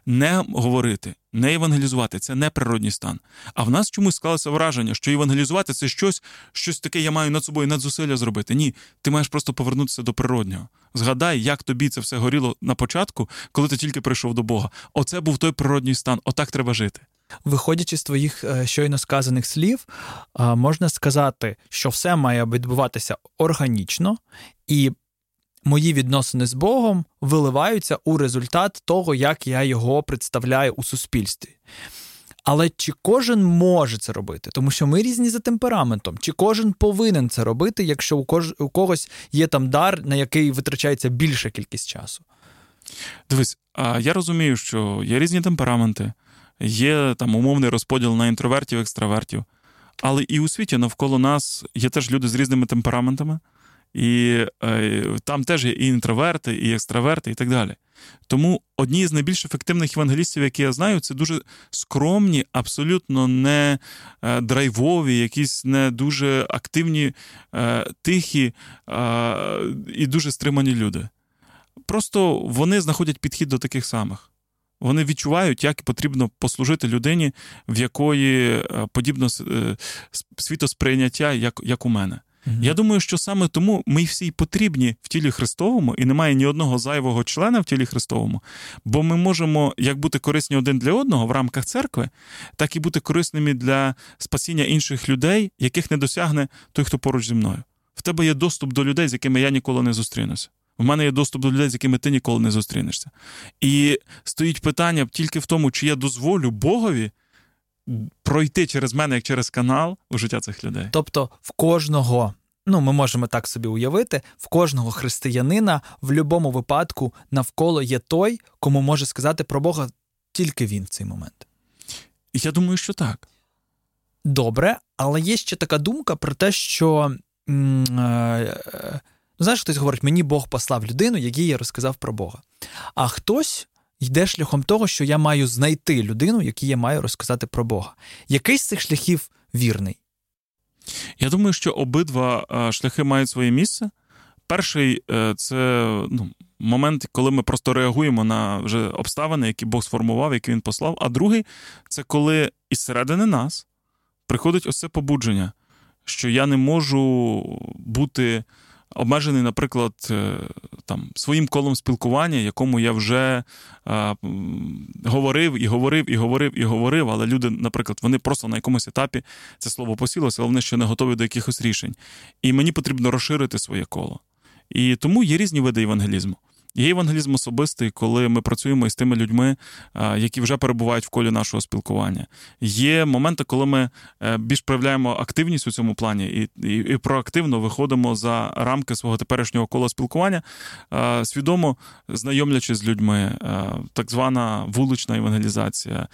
Не говорити, не євангелізувати це не природній стан. А в нас чомусь склалося враження, що євангелізувати це щось, щось таке, я маю над собою надзусилля зробити. Ні, ти маєш просто повернутися до природнього. Згадай, як тобі це все горіло на початку, коли ти тільки прийшов до Бога. Оце був той природній стан. Отак треба жити. Виходячи з твоїх е, щойно сказаних слів, е, можна сказати, що все має відбуватися органічно, і мої відносини з Богом виливаються у результат того, як я його представляю у суспільстві. Але чи кожен може це робити? Тому що ми різні за темпераментом. Чи кожен повинен це робити, якщо у, кож... у когось є там дар, на який витрачається більша кількість часу? Дивись, а я розумію, що є різні темпераменти, є там умовний розподіл на інтровертів, екстравертів. Але і у світі навколо нас є теж люди з різними темпераментами, і е, там теж є і інтроверти, і екстраверти, і так далі. Тому одні з найбільш ефективних евангелістів, які я знаю, це дуже скромні, абсолютно не е, драйвові, якісь не дуже активні, е, тихі і дуже стримані люди. Просто вони знаходять підхід до таких самих. Вони відчувають, як потрібно послужити людині, в якої подібно світосприйняття, як, як у мене. Мгм. Я думаю, що саме тому ми всі потрібні в тілі Христовому, і немає ні одного зайвого члена в тілі Христовому, бо ми можемо як бути корисні один для одного в рамках церкви, так і бути корисними для спасіння інших людей, яких не досягне той, хто поруч зі мною. В тебе є доступ до людей, з якими я ніколи не зустрінуся. В мене є доступ до людей, з якими ти ніколи не зустрінешся. І стоїть питання тільки в тому, чи я дозволю Богові пройти через мене як через канал у життя цих людей. Тобто в кожного, ну ми можемо так собі уявити, в кожного християнина в будь-якому випадку навколо є той, кому може сказати про Бога тільки він в цей момент. Я думаю, що так. Добре, але є ще така думка про те, що м, е, е, ну, знаєш, хтось говорить, мені Бог послав людину, якій я розказав про Бога. А хтось йде шляхом того, що я маю знайти людину, якій я маю розказати про Бога. Який з цих шляхів вірний? Я думаю, що обидва е, шляхи мають своє місце. Перший е, це ну, момент, коли ми просто реагуємо на вже обставини, які Бог сформував, які він послав. А другий це коли із середини нас приходить ось це побудження, що я не можу бути обмежений, наприклад, е, там, своїм колом спілкування, якому я вже е, говорив і говорив, і говорив, і говорив. Але люди, наприклад, вони просто на якомусь етапі це слово посілося, але вони ще не готові до якихось рішень. І мені потрібно розширити своє коло. І тому є різні види євангелізму. Є евангелізм особистий, коли ми працюємо із тими людьми, які вже перебувають в колі нашого спілкування. Є моменти, коли ми е, більш проявляємо активність у цьому плані і і, і проактивно виходимо за рамки свого теперішнього кола спілкування, свідомо знайомлячись з людьми, так звана вулична евангелізація,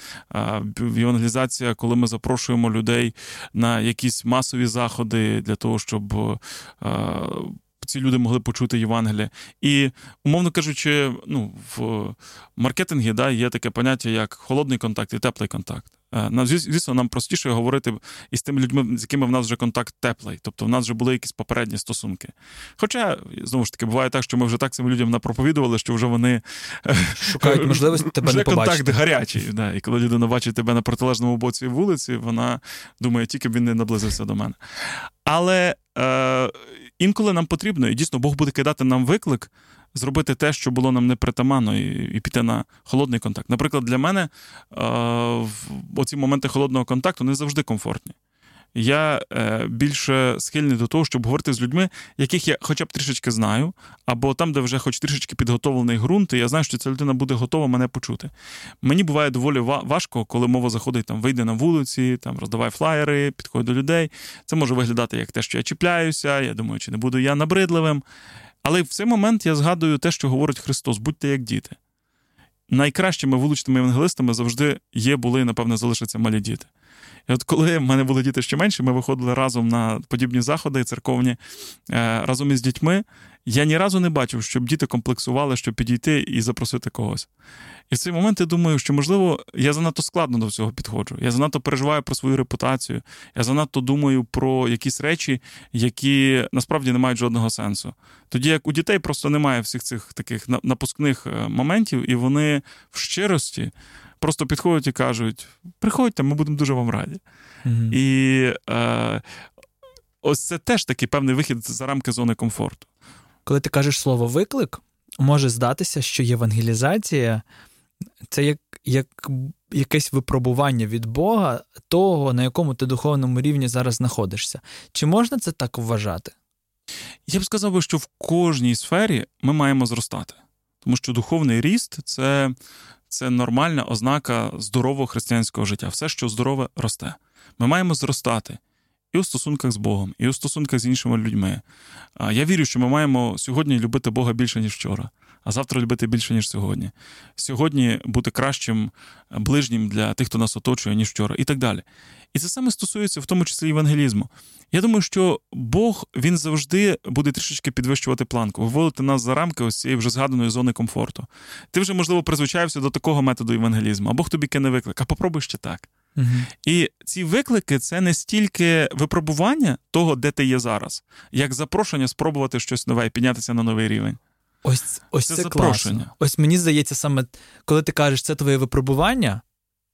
евангелізація, коли ми запрошуємо людей на якісь масові заходи для того, щоб ці люди могли почути Євангеліє. І, умовно кажучи, ну, в маркетингі да, є таке поняття, як холодний контакт і теплий контакт. Е, звісно, нам простіше говорити із тими людьми, з якими в нас вже контакт теплий, тобто в нас вже були якісь попередні стосунки. Хоча, знову ж таки, буває так, що ми вже так цим людям напроповідували, що вже вони е, шукають можливості тебе не побачити. контакт гарячий. Да. І коли людина бачить тебе на протилежному боці вулиці, вона думає, тільки б він не наблизився до мене. Але е, інколи нам потрібно, і дійсно Бог буде кидати нам виклик зробити те, що було нам непритаманно, і і піти на холодний контакт. Наприклад, для мене е, оці моменти холодного контакту не завжди комфортні я е, більше схильний до того, щоб говорити з людьми, яких я хоча б трішечки знаю, або там, де вже хоч трішечки підготовлений ґрунт, і я знаю, що ця людина буде готова мене почути. Мені буває доволі важко, коли мова заходить там, вийде на вулиці, там роздавай флаєри, підходь до людей. Це може виглядати як те, що я чіпляюся, я думаю, чи не буду я набридливим. Але в цей момент я згадую те, що говорить Христос: будьте як діти. Найкращими вуличними евангелистами завжди є, були, напевне, залишаться малі діти. І от коли в мене були діти ще менші, ми виходили разом на подібні заходи церковні е, разом із дітьми. Я ні разу не бачив, щоб діти комплексували, щоб підійти і запросити когось. І в цей момент я думаю, що, можливо, я занадто складно до всього підходжу. Я занадто переживаю про свою репутацію, я занадто думаю про якісь речі, які насправді не мають жодного сенсу. Тоді як у дітей просто немає всіх цих таких напускних е, моментів, і вони в щирості просто підходять і кажуть: приходьте, ми будемо дуже вам раді. Mm-hmm. І е, ось це теж такий певний вихід за рамки зони комфорту. Коли ти кажеш слово виклик, може здатися, що євангелізація це як, як якесь випробування від Бога, того, на якому ти духовному рівні зараз знаходишся. Чи можна це так вважати? Я б сказав, що в кожній сфері ми маємо зростати. Тому що духовний ріст це це нормальна ознака здорового християнського життя. Все, що здорове, росте. Ми маємо зростати і у стосунках з Богом, і у стосунках з іншими людьми. Я вірю, що ми маємо сьогодні любити Бога більше, ніж вчора, а завтра любити більше, ніж сьогодні. Сьогодні бути кращим ближнім для тих, хто нас оточує, ніж вчора, і так далі. І це саме стосується в тому числі євангелізму. Я думаю, що Бог він завжди буде трішечки підвищувати планку, виводити нас за рамки ось цієї вже згаданої зони комфорту. Ти вже, можливо, призвичаєшся до такого методу евангелізму, а Бог тобі кине виклик, а попробуй ще так. Угу. І ці виклики це не стільки випробування того, де ти є зараз, як запрошення спробувати щось нове і піднятися на новий рівень. Ось ось це, це запрошення. Ось мені здається, саме коли ти кажеш, це твоє випробування,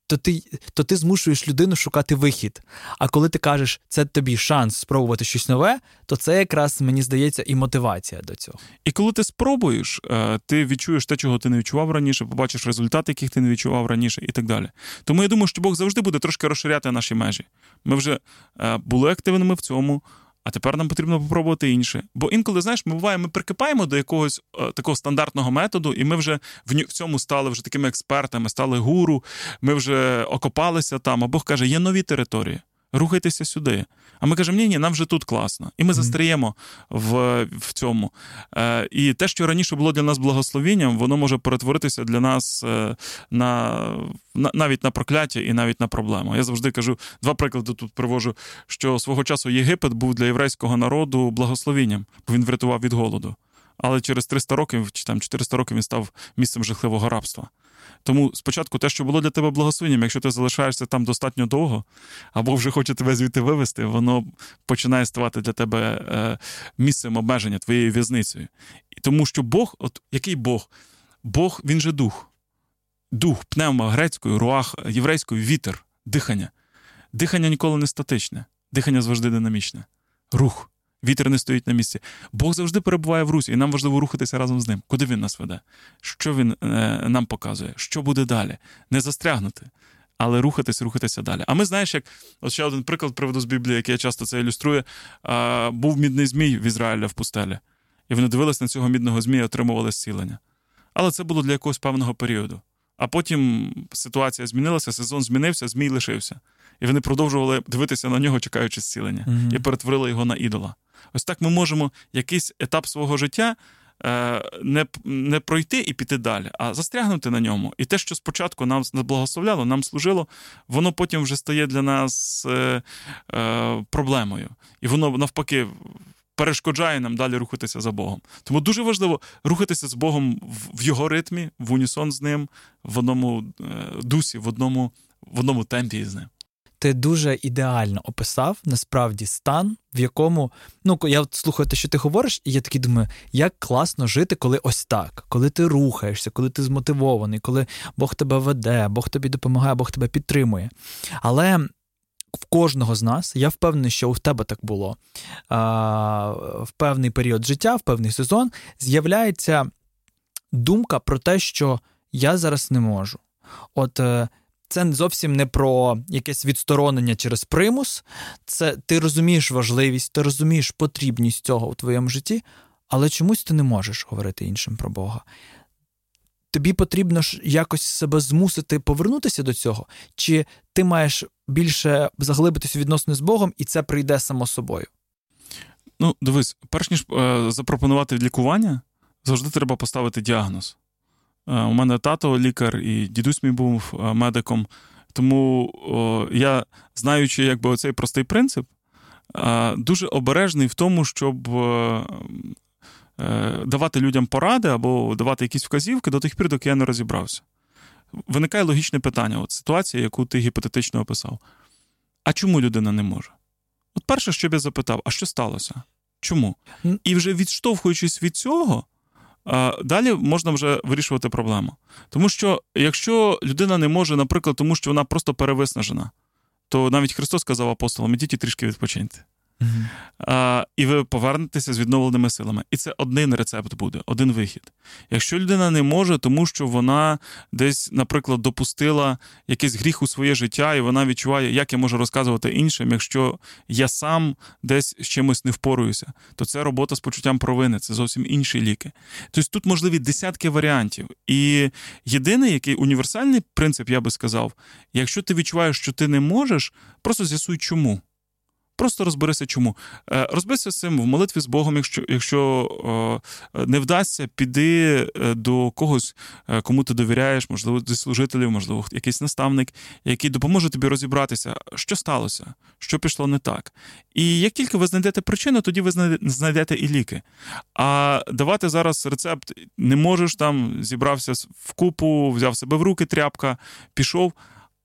то ти то ти змушуєш людину шукати вихід. А коли ти кажеш, це тобі шанс спробувати щось нове, то це якраз мені здається і мотивація до цього. І коли ти спробуєш, е, ти відчуєш те, чого ти не відчував раніше, побачиш результати, яких ти не відчував раніше, і так далі. Тому я думаю, що Бог завжди буде трошки розширяти наші межі. Ми вже е, були активними в цьому. А тепер нам потрібно попробувати інше. Бо інколи, знаєш, ми буває, ми прикипаємо до якогось е, такого стандартного методу, і ми вже в, в цьому стали вже такими експертами, стали гуру, ми вже окопалися там. А Бог каже, є нові території рухайтеся сюди. А ми кажемо, ні, ні, нам вже тут класно. І ми застріємо в в цьому. Е, І те, що раніше було для нас благословенням, воно може перетворитися для нас е, на, на навіть на прокляття і навіть на проблему. Я завжди кажу, два приклади тут привожу, що свого часу Єгипет був для єврейського народу благословенням, бо він врятував від голоду. Але через 300 років чи там 400 років він став місцем жахливого рабства. Тому спочатку те, що було для тебе благословенням, якщо ти залишаєшся там достатньо довго, або вже хоче тебе звідти вивести, воно починає ставати для тебе е, місцем обмеження твоєю в'язницею. І тому що Бог, от який Бог? Бог він же дух. Дух, пневма грецькою, руах єврейською, вітер, дихання. Дихання ніколи не статичне, дихання завжди динамічне. Рух. Вітер не стоїть на місці. Бог завжди перебуває в русі, і нам важливо рухатися разом з ним. Куди він нас веде? Що він е, нам показує? Що буде далі? Не застрягнути, але рухатись, рухатися далі. А ми знаєш, як от ще один приклад приведу з Біблії, який я часто це ілюструю. Е, був мідний змій в Ізраїля в пустелі. І вони дивились на цього мідного змія і отримували зцілення. Але це було для якогось певного періоду. А потім ситуація змінилася, сезон змінився, змій лишився. І вони продовжували дивитися на нього, чекаючи зцілення, mm-hmm. і перетворили його на ідола. Ось так ми можемо якийсь етап свого життя е, не не пройти і піти далі, а застрягнути на ньому. І те, що спочатку нам благословляло, нам служило, воно потім вже стає для нас е, е, проблемою. І воно навпаки. Перешкоджає нам далі рухатися за Богом. Тому дуже важливо рухатися з Богом в його ритмі, в унісон з ним, в одному е, дусі, в одному в одному темпі з ним ти дуже ідеально описав насправді стан, в якому ну я слухаю те, що ти говориш, і я такий думаю, як класно жити, коли ось так, коли ти рухаєшся, коли ти змотивований, коли Бог тебе веде, Бог тобі допомагає, Бог тебе підтримує. Але. В кожного з нас, я впевнений, що у тебе так було а, в певний період життя, в певний сезон, з'являється думка про те, що я зараз не можу. От е, це зовсім не про якесь відсторонення через примус. Це ти розумієш важливість, ти розумієш потрібність цього у твоєму житті, але чомусь ти не можеш говорити іншим про Бога. Тобі потрібно ж якось себе змусити повернутися до цього, чи ти маєш більше заглибитися відносини з Богом, і це прийде само собою? Ну, дивись, перш ніж е, запропонувати лікування, завжди треба поставити діагноз. Е, у мене тато лікар, і дідусь мій був е, медиком. Тому о, я, знаючи якби оцей простий принцип, е, дуже обережний в тому, щоб давати людям поради або давати якісь вказівки до тих пір, доки я не розібрався. Виникає логічне питання: от ситуація, яку ти гіпотетично описав. А чому людина не може? От перше, що б я запитав, а що сталося? Чому? І вже відштовхуючись від цього, Далі можна вже вирішувати проблему. Тому що якщо людина не може, наприклад, тому що вона просто перевиснажена, то навіть Христос сказав апостолам, ідіть і трішки відпочиньте. Uh-huh. А, І ви повернетеся з відновленими силами. І це один рецепт буде, один вихід. Якщо людина не може, тому що вона десь, наприклад, допустила якийсь гріх у своє життя, і вона відчуває, як я можу розказувати іншим, якщо я сам десь з чимось не впоруюся, то це робота з почуттям провини, це зовсім інші ліки. Тобто тут можливі десятки варіантів. І єдиний, який універсальний принцип, я би сказав, якщо ти відчуваєш, що ти не можеш, просто з'ясуй, чому. Просто розберися, чому. Е, розберися з цим в молитві з Богом, якщо якщо не вдасться, піди е, до когось, е, кому ти довіряєш, можливо, зі служителів, можливо, якийсь наставник, який допоможе тобі розібратися, що сталося, що пішло не так. І як тільки ви знайдете причину, тоді ви знайдете і ліки. А давати зараз рецепт не можеш там, зібрався в купу, взяв себе в руки тряпка, пішов.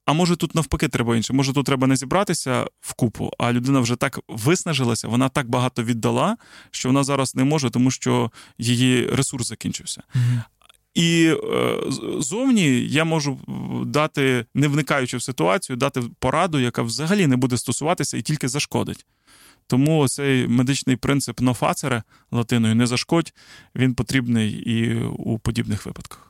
А може тут навпаки треба інше. Може, тут треба не зібратися в купу, а людина вже так виснажилася, вона так багато віддала, що вона зараз не може, тому що її ресурс закінчився. Mm-hmm. І е, зовні я можу дати, не вникаючи в ситуацію, дати пораду, яка взагалі не буде стосуватися і тільки зашкодить. Тому цей медичний принцип нофацере латиною не зашкодь, він потрібний і у подібних випадках.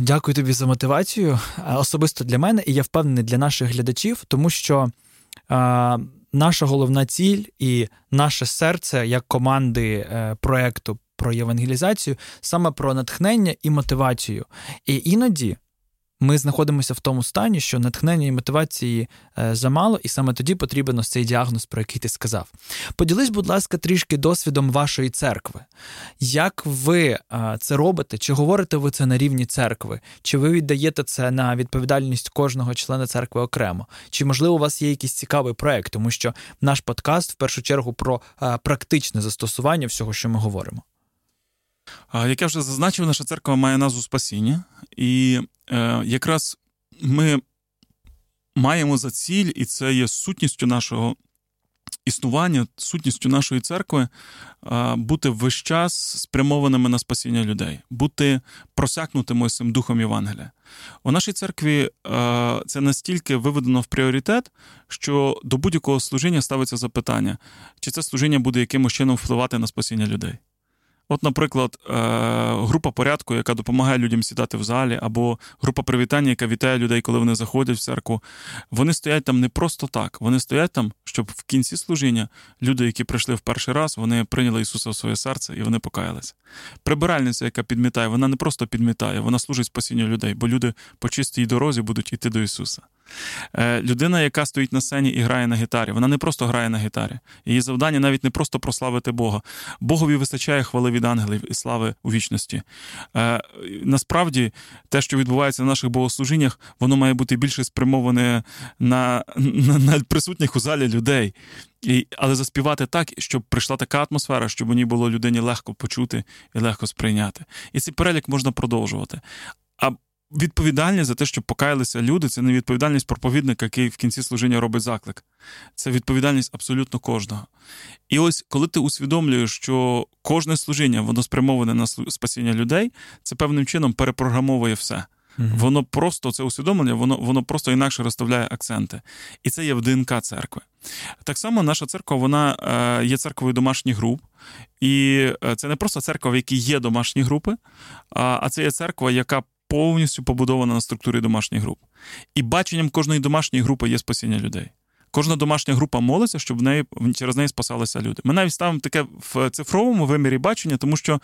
Дякую тобі за мотивацію. Особисто для мене, і я впевнений для наших глядачів, тому що наша головна ціль і наше серце як команди е, проекту про євангелізацію саме про натхнення і мотивацію. І іноді ми знаходимося в тому стані, що натхнення і мотивації е, замало, і саме тоді потрібен ось цей діагноз, про який ти сказав. Поділись, будь ласка, трішки досвідом вашої церкви. Як ви е, це робите? Чи говорите ви це на рівні церкви? Чи ви віддаєте це на відповідальність кожного члена церкви окремо? Чи, можливо, у вас є якийсь цікавий проект, тому що наш подкаст в першу чергу про е, практичне застосування всього, що ми говоримо? Як я вже зазначив, наша церква має назву спасіння, і е, якраз ми маємо за ціль, і це є сутністю нашого існування, сутністю нашої церкви, е, бути весь час спрямованими на спасіння людей, бути просякнутими цим духом Євангелія. У нашій церкві е, це настільки виведено в пріоритет, що до будь-якого служіння ставиться запитання, чи це служіння буде якимось чином впливати на спасіння людей. От, наприклад, е, група порядку, яка допомагає людям сідати в залі, або група привітання, яка вітає людей, коли вони заходять в церкву. Вони стоять там не просто так. Вони стоять там, щоб в кінці служіння люди, які прийшли в перший раз, вони прийняли Ісуса в своє серце і вони покаялися. Прибиральниця, яка підмітає, вона не просто підмітає, вона служить спасінню людей, бо люди по чистій дорозі будуть йти до Ісуса. Е, людина, яка стоїть на сцені і грає на гітарі, вона не просто грає на гітарі. Її завдання навіть не просто прославити Бога. Богові вистачає хвали від ангелів і слави у вічності. Е, насправді, те, що відбувається на наших богослужіннях, воно має бути більше спрямоване на, на, на присутніх у залі людей. І, Але заспівати так, щоб прийшла така атмосфера, щоб у ній було людині легко почути і легко сприйняти. І цей перелік можна продовжувати. А відповідальність за те, щоб покаялися люди, це не відповідальність проповідника, який в кінці служіння робить заклик. Це відповідальність абсолютно кожного. І ось коли ти усвідомлюєш, що кожне служіння воно спрямоване на спасіння людей, це певним чином перепрограмовує все. Mm-hmm. Воно просто це усвідомлення, воно воно просто інакше розставляє акценти. І це є в ДНК церкви. Так само наша церква вона е, є церквою домашніх груп, і е, це не просто церква, в якій є домашні групи, а це є церква, яка повністю побудована на структурі домашніх груп. І баченням кожної домашньої групи є спасіння людей. Кожна домашня група молиться, щоб в неї через неї спасалися люди. Ми навіть ставимо таке в цифровому вимірі бачення, тому що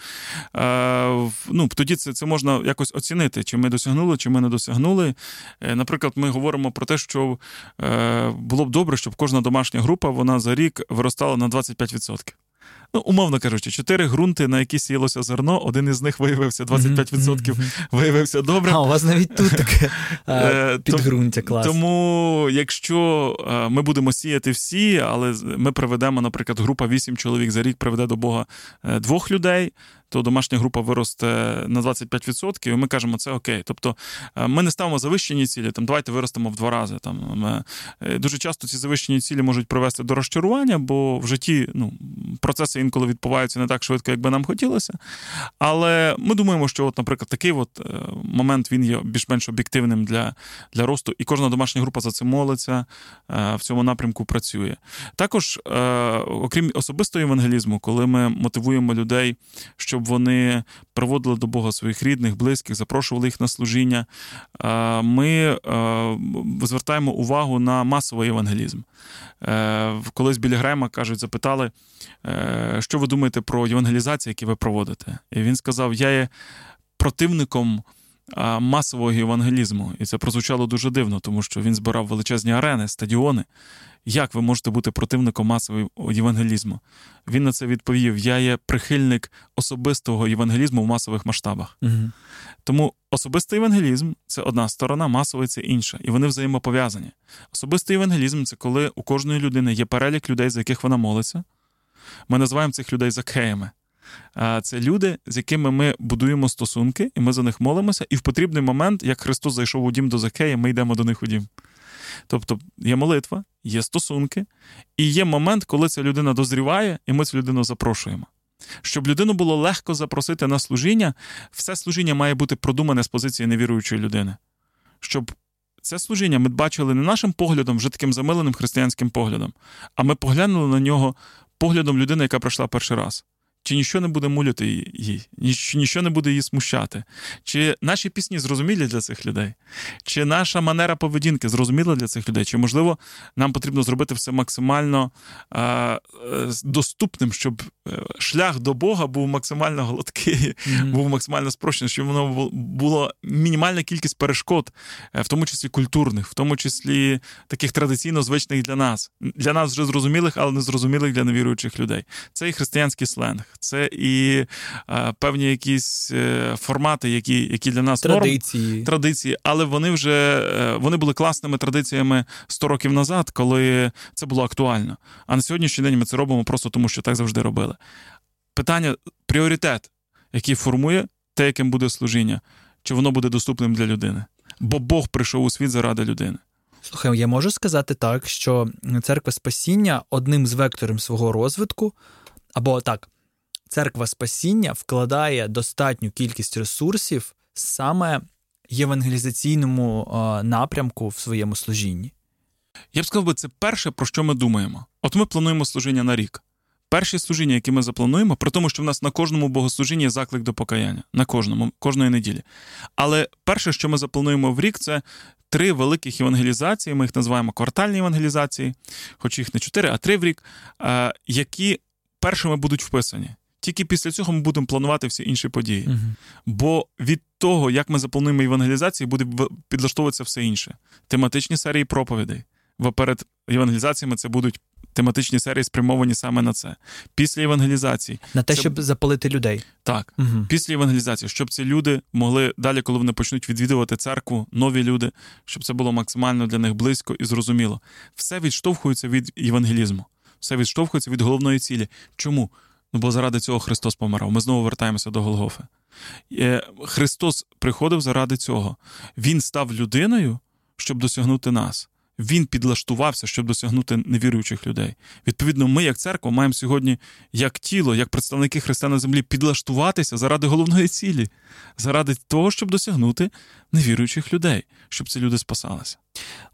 е, ну, тоді це це можна якось оцінити, чи ми досягнули, чи ми не досягнули. Е, наприклад, ми говоримо про те, що е, було б добре, щоб кожна домашня група вона за рік виростала на 25% ну, умовно кажучи, чотири ґрунти, на які сіялося зерно, один із них виявився 25% виявився добре. А у вас навіть тут (laughs) таке е, підґрунтя клас. Тому, якщо е, ми будемо сіяти всі, але ми приведемо, наприклад, група 8 чоловік за рік приведе до Бога е, двох людей то домашня група виросте на 25%, і ми кажемо, це окей. Тобто е, ми не ставимо завищені цілі, там давайте виростемо в два рази. Там ми, е, Дуже часто ці завищені цілі можуть привести до розчарування, бо в житті ну, процеси інколи відбуваються не так швидко, як би нам хотілося. Але ми думаємо, що, от, наприклад, такий от е, момент він є більш-менш об'єктивним для для росту, і кожна домашня група за це молиться, в цьому напрямку працює. Також, окрім особистого евангелізму, коли ми мотивуємо людей, щоб щоб вони приводили до Бога своїх рідних, близьких, запрошували їх на служіння. Ми звертаємо увагу на масовий евангелізм. Е, колись біля Грема кажуть, запитали, е, що ви думаєте про євангелізацію, які ви проводите? І він сказав: Я є противником. Масового євангелізму, і це прозвучало дуже дивно, тому що він збирав величезні арени, стадіони. Як ви можете бути противником масового євангелізму? Він на це відповів: Я є прихильник особистого євангелізму в масових масштабах. Угу. Тому особистий євангелізм це одна сторона, масовий це інша, і вони взаємопов'язані. Особистий євангелізм це коли у кожної людини є перелік людей, за яких вона молиться. Ми називаємо цих людей закеями. Це люди, з якими ми будуємо стосунки, і ми за них молимося. І в потрібний момент, як Христос зайшов у дім до Закея, ми йдемо до них у дім. Тобто є молитва, є стосунки, і є момент, коли ця людина дозріває, і ми цю людину запрошуємо. Щоб людину було легко запросити на служіння, все служіння має бути продумане з позиції невіруючої людини. Щоб це служіння ми бачили не нашим поглядом, вже таким замиленим християнським поглядом, а ми поглянули на нього поглядом людини, яка прийшла перший раз. Чи нічого не буде муляти їй, чи нічого не буде її смущати? Чи наші пісні зрозумілі для цих людей? Чи наша манера поведінки зрозуміла для цих людей? Чи, можливо, нам потрібно зробити все максимально е, доступним, щоб е, шлях до Бога був максимально гладкий, mm-hmm. був максимально спрощений, щоб воно було мінімальна кількість перешкод, е, в тому числі культурних, в тому числі таких традиційно звичних для нас, для нас вже зрозумілих, але не зрозумілих для невіруючих людей. Це і християнський сленг це і е, певні якісь е, формати, які які для нас традиції, норм, традиції, але вони вже е, вони були класними традиціями 100 років назад, коли це було актуально. А на сьогоднішній день ми це робимо просто тому, що так завжди робили. Питання пріоритет, який формує те, яким буде служіння, чи воно буде доступним для людини. Бо Бог прийшов у світ заради людини. Слухай, я можу сказати так, що церква спасіння одним з векторів свого розвитку, або так, церква спасіння вкладає достатню кількість ресурсів саме євангелізаційному напрямку в своєму служінні. Я б сказав, би, це перше, про що ми думаємо. От ми плануємо служіння на рік. перші служіння, які ми заплануємо, при тому, що в нас на кожному богослужінні є заклик до покаяння, на кожному, кожної неділі. Але перше, що ми заплануємо в рік, це три великих евангелізації. Ми їх називаємо квартальні евангелізації, хоч їх не чотири, а три в рік, які першими будуть вписані. Тільки після цього ми будемо планувати всі інші події. uh Бо від того, як ми заплануємо евангелізації, буде підлаштовуватися все інше. Тематичні серії проповідей. Бо перед евангелізаціями це будуть тематичні серії, спрямовані саме на це. Після евангелізації. На те, це... щоб запалити людей. Так. uh Після евангелізації, щоб ці люди могли далі, коли вони почнуть відвідувати церкву, нові люди, щоб це було максимально для них близько і зрозуміло. Все відштовхується від євангелізму. Все відштовхується від головної цілі. Чому? Ну, бо заради цього Христос помирав. Ми знову вертаємося до Голгофи. Е, Христос приходив заради цього. Він став людиною, щоб досягнути нас. Він підлаштувався, щоб досягнути невіруючих людей. Відповідно, ми, як церква, маємо сьогодні, як тіло, як представники Христа на землі, підлаштуватися заради головної цілі, заради того, щоб досягнути невіруючих людей, щоб ці люди спасалися.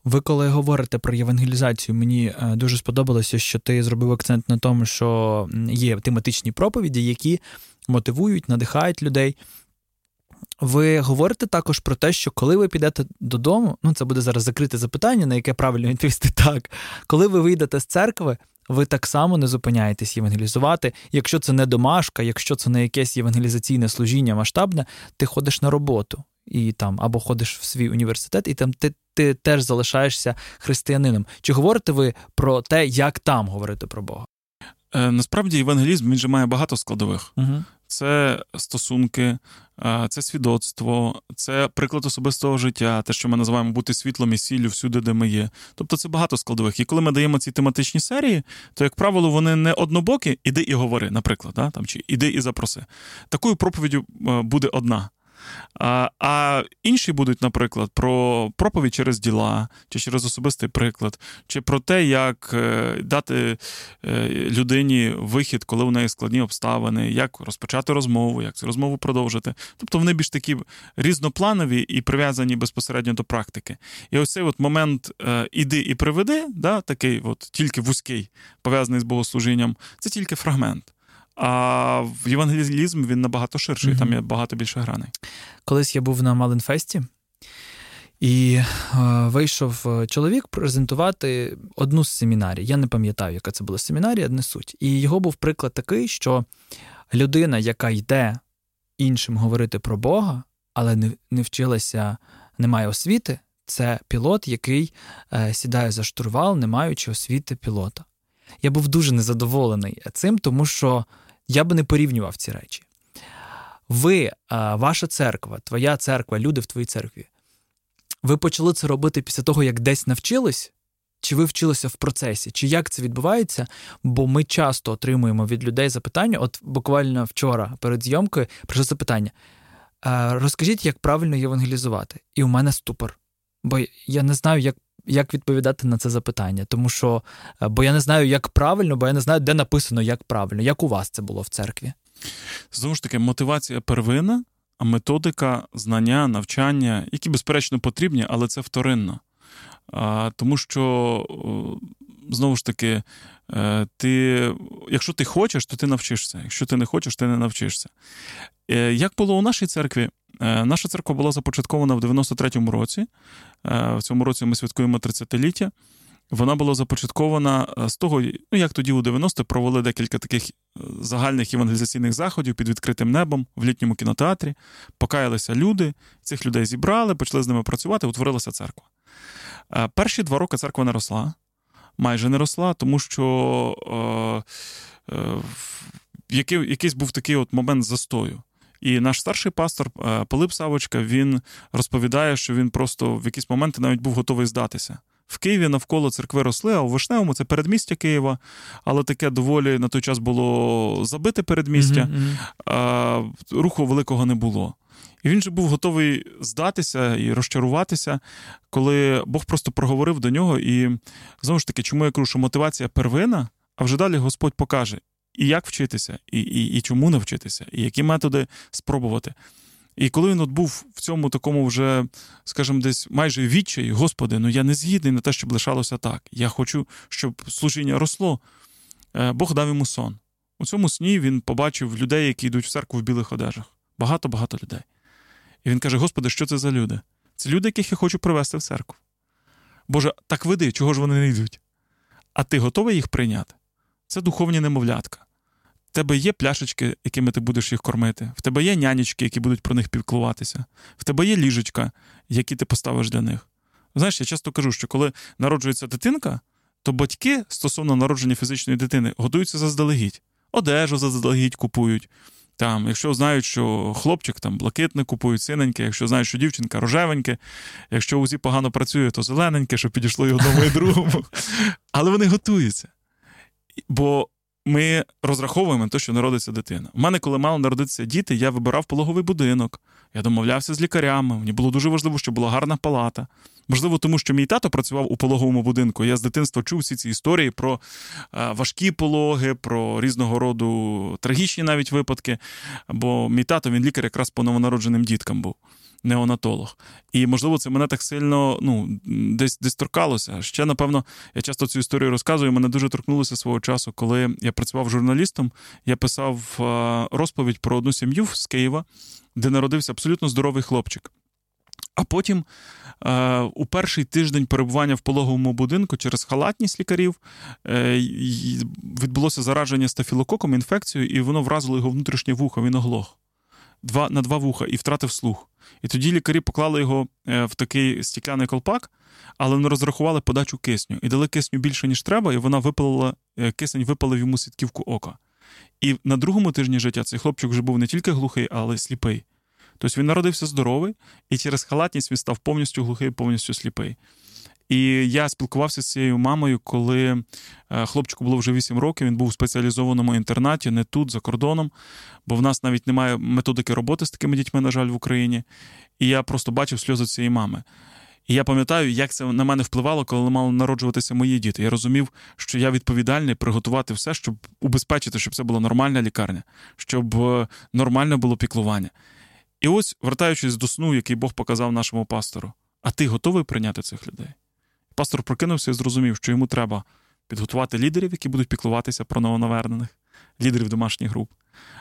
Ви, коли говорите про євангелізацію, мені е, дуже сподобалося, що ти зробив акцент на тому, що є тематичні проповіді, які мотивують, надихають людей. Ви говорите також про те, що коли ви підете додому, ну це буде зараз закрите запитання, на яке правильно відповісти (laughs) так. Коли ви вийдете з церкви, ви так само не зупиняєтесь євангелізувати. Якщо це не домашка, якщо це не якесь євангелізаційне служіння масштабне, ти ходиш на роботу і там або ходиш в свій університет, і там ти ти теж залишаєшся християнином. Чи говорите ви про те, як там говорити про Бога? Е, Насправді евангелізм він же має багато складових. Угу. Це стосунки, це свідоцтво, це приклад особистого життя, те, що ми називаємо бути світлом і сіллю всюди, де ми є. Тобто це багато складових. І коли ми даємо ці тематичні серії, то, як правило, вони не однобокі, іди і говори, наприклад, да? там, чи іди і запроси. Такою проповіддю е, буде одна. А інші будуть, наприклад, про проповідь через діла, чи через особистий приклад, чи про те, як е, дати е, людині вихід, коли у неї складні обставини, як розпочати розмову, як цю розмову продовжити. Тобто вони більш такі різнопланові і прив'язані безпосередньо до практики. І ось цей от момент е, іди і приведи, да, такий от тільки вузький, пов'язаний з богослужінням, це тільки фрагмент. А в євангелізм він набагато ширший, mm-hmm. там є багато більше граней. Колись я був на Маленфесті, і е, вийшов е, чоловік презентувати одну з семінарій. Я не пам'ятаю, яка це була семінарія, не суть. І його був приклад такий, що людина, яка йде іншим говорити про Бога, але не не вчилася, не має освіти, це пілот, який е, сідає за штурвал, не маючи освіти пілота. Я був дуже незадоволений цим, тому що я би не порівнював ці речі. Ви, ваша церква, твоя церква, люди в твоїй церкві, ви почали це робити після того, як десь навчились? Чи ви вчилися в процесі? Чи як це відбувається? Бо ми часто отримуємо від людей запитання. От буквально вчора перед зйомкою прийшло запитання: розкажіть, як правильно євангелізувати? І у мене ступор. Бо я не знаю, як як відповідати на це запитання, тому що е, бо я не знаю, як правильно, бо я не знаю, де написано як правильно. Як у вас це було в церкві? Знову ж таки, мотивація первина, а методика, знання, навчання, які, безперечно, потрібні, але це вторинно. Тому що, знову ж таки, е, ти, якщо ти хочеш, то ти навчишся. Якщо ти не хочеш, ти не навчишся. Е, як було у нашій церкві? Е, наша церква була започаткована в 93-му році. Е, в цьому році ми святкуємо 30-ліття. Вона була започаткована е, з того, ну як тоді у 90 провели декілька таких загальних евангелізаційних заходів під відкритим небом в літньому кінотеатрі. Покаялися люди, цих людей зібрали, почали з ними працювати, утворилася церква. Перші два роки церква не росла, майже не росла, тому що е, е, який, якийсь був такий от момент застою. І наш старший пастор е, Пилип Савочка він розповідає, що він просто в якісь моменти навіть був готовий здатися. В Києві навколо церкви росли, а у Вишневому це передмістя Києва, але таке доволі на той час було забите передмістя, mm-hmm. а, руху великого не було. І він же був готовий здатися і розчаруватися, коли Бог просто проговорив до нього. І знову ж таки, чому я кажу, що мотивація первина, а вже далі Господь покаже, і як вчитися, і і, і чому навчитися, і які методи спробувати. І коли він от був в цьому такому вже, скажімо, десь майже відчаї, Господи, ну я не згідний на те, щоб лишалося так. Я хочу, щоб служіння росло. Е, Бог дав йому сон. У цьому сні він побачив людей, які йдуть в церкву в білих одежах. Багато-багато людей. І він каже: Господи, що це за люди? Це люди, яких я хочу привести в церкву. Боже, так веди, чого ж вони не йдуть? А ти готовий їх прийняти? Це духовні немовлятка. В тебе є пляшечки, якими ти будеш їх кормити, в тебе є нянечки, які будуть про них піклуватися, в тебе є ліжечка, які ти поставиш для них. Знаєш, я часто кажу, що коли народжується дитинка, то батьки стосовно народження фізичної дитини готуються заздалегідь, одежу заздалегідь купують. Там, Якщо знають, що хлопчик там блакитне купують синеньке, якщо знають, що дівчинка рожевеньке, якщо УЗІ погано працює, то зелененьке, щоб підійшло і одному і другому. Але вони готуються. Бо ми розраховуємо те, що народиться дитина. У мене, коли мало народитися діти, я вибирав пологовий будинок, я домовлявся з лікарями. Мені було дуже важливо, щоб була гарна палата. Можливо, тому що мій тато працював у пологовому будинку. Я з дитинства чув всі ці історії про е, важкі пологи, про різного роду трагічні навіть випадки. Бо мій тато він лікар якраз по новонародженим діткам був неонатолог. І, можливо, це мене так сильно ну, десь десь торкалося. Ще, напевно, я часто цю історію розказую. Мене дуже торкнулося свого часу, коли я працював журналістом, я писав розповідь про одну сім'ю з Києва, де народився абсолютно здоровий хлопчик. А потім у перший тиждень перебування в пологовому будинку через халатність лікарів е, відбулося зараження стафілококом, інфекцією, і воно вразило його внутрішнє вухо, він оглох два, на два вуха і втратив слух. І тоді лікарі поклали його е, в такий стікляний колпак, але не розрахували подачу кисню. І дали кисню більше, ніж треба, і вона випалила, е, кисень випалив йому сітківку ока. І на другому тижні життя цей хлопчик вже був не тільки глухий, але й сліпий. Тобто він народився здоровий, і через халатність він став повністю глухий, повністю сліпий. І я спілкувався з цією мамою, коли е, хлопчику було вже 8 років. Він був у спеціалізованому інтернаті, не тут, за кордоном, бо в нас навіть немає методики роботи з такими дітьми, на жаль, в Україні. І я просто бачив сльози цієї мами. І я пам'ятаю, як це на мене впливало, коли мали народжуватися мої діти. Я розумів, що я відповідальний приготувати все, щоб убезпечити, щоб це була нормальна лікарня, щоб е, нормальне було піклування. І ось, вертаючись до сну, який Бог показав нашому пастору, а ти готовий прийняти цих людей? Пастор прокинувся і зрозумів, що йому треба підготувати лідерів, які будуть піклуватися про новонавернених, лідерів домашніх груп,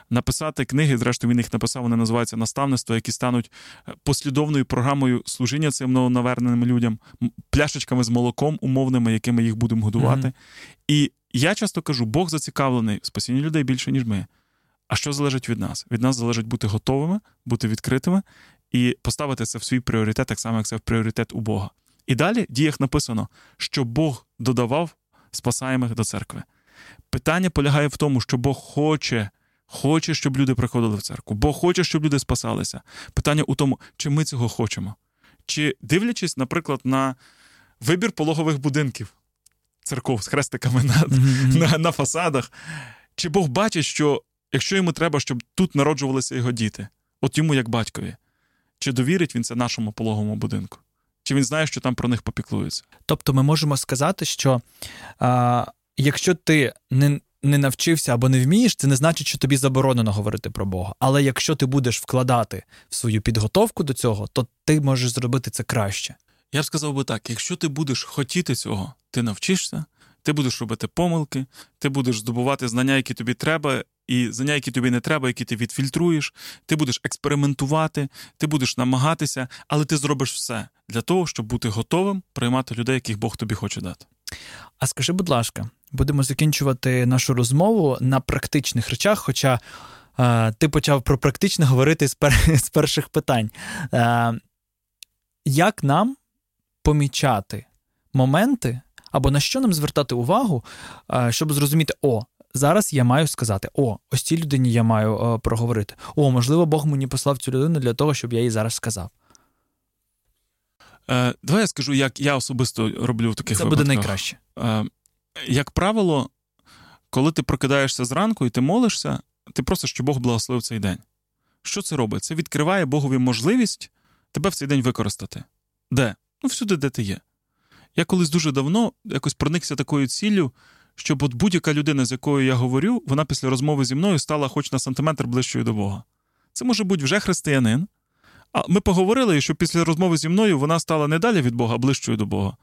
написати книги, зрештою, він їх написав, вони називаються наставництво, які стануть е, послідовною програмою служіння цим новонаверненим людям, пляшечками з молоком умовними, якими їх будемо годувати. Mm-hmm. І я часто кажу: Бог зацікавлений в спасінні людей більше, ніж ми. А що залежить від нас? Від нас залежить бути готовими, бути відкритими і поставити це в свій пріоритет, так само, як це в пріоритет у Бога. І далі в діях написано, що Бог додавав спасаємих до церкви. Питання полягає в тому, що Бог хоче, хоче, щоб люди приходили в церкву. Бог хоче, щоб люди спасалися. Питання у тому, чи ми цього хочемо. Чи дивлячись, наприклад, на вибір пологових будинків церков з хрестиками на, mm-hmm. на, на фасадах, чи Бог бачить, що якщо йому треба, щоб тут народжувалися його діти, от йому як батькові, чи довірить він це нашому пологовому будинку? Чи він знає, що там про них попіклуються? Тобто ми можемо сказати, що а, якщо ти не не навчився або не вмієш, це не значить, що тобі заборонено говорити про Бога. Але якщо ти будеш вкладати в свою підготовку до цього, то ти можеш зробити це краще. Я б сказав би так: якщо ти будеш хотіти цього, ти навчишся, ти будеш робити помилки, ти будеш здобувати знання, які тобі треба, і знання, які тобі не треба, які ти відфільтруєш, ти будеш експериментувати, ти будеш намагатися, але ти зробиш все для того, щоб бути готовим приймати людей, яких Бог тобі хоче дати. А скажи, будь ласка, будемо закінчувати нашу розмову на практичних речах, хоча е, ти почав про практичне говорити з, пер... (laughs) з перших питань. Е, Як нам помічати моменти, або на що нам звертати увагу, е, щоб зрозуміти, о, зараз я маю сказати: о, ось цій людині я маю е, проговорити. О, можливо, Бог мені послав цю людину для того, щоб я їй зараз сказав. Е, Давай я скажу, як я особисто роблю в таких Це випадках. буде найкраще. Е, Як правило, коли ти прокидаєшся зранку і ти молишся, ти просиш, щоб Бог благословив цей день. Що це робить? Це відкриває Богові можливість тебе в цей день використати. Де? Ну, всюди, де ти є. Я колись дуже давно якось проникся такою ціллю, щоб от будь-яка людина, з якою я говорю, вона після розмови зі мною стала хоч на сантиметр ближчою до Бога. Це може бути вже християнин. А ми поговорили, що після розмови зі мною вона стала не далі від Бога, а ближчою до Бога,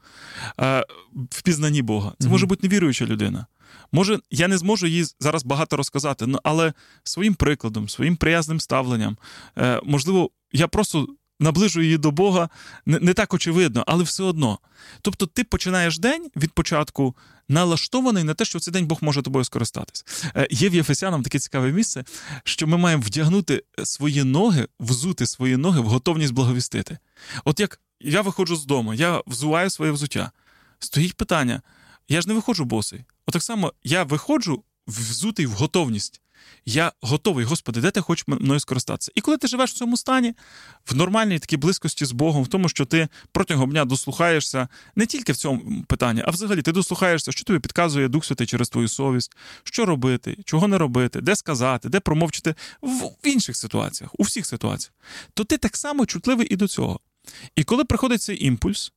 а в пізнанні Бога. Це може бути невіруюча людина. Може, я не зможу їй зараз багато розказати, але своїм прикладом, своїм приязним ставленням, е, можливо, я просто наближую її до Бога не, не так очевидно, але все одно. Тобто, ти починаєш день від початку налаштований на те, що в цей день Бог може тобою скористатись. Е, є в Єфесянам таке цікаве місце, що ми маємо вдягнути свої ноги, взути свої ноги в готовність благовістити. От як я виходжу з дому, я взуваю своє взуття. Стоїть питання: я ж не виходжу босий. Отак само я виходжу взутий в готовність. Я готовий, Господи, де ти хочеш мною скористатися? І коли ти живеш в цьому стані, в нормальній такій близькості з Богом, в тому, що ти протягом дня дослухаєшся не тільки в цьому питанні, а взагалі ти дослухаєшся, що тобі підказує Дух Святий через твою совість, що робити, чого не робити, де сказати, де промовчити в інших ситуаціях, у всіх ситуаціях, то ти так само чутливий і до цього. І коли приходить цей імпульс,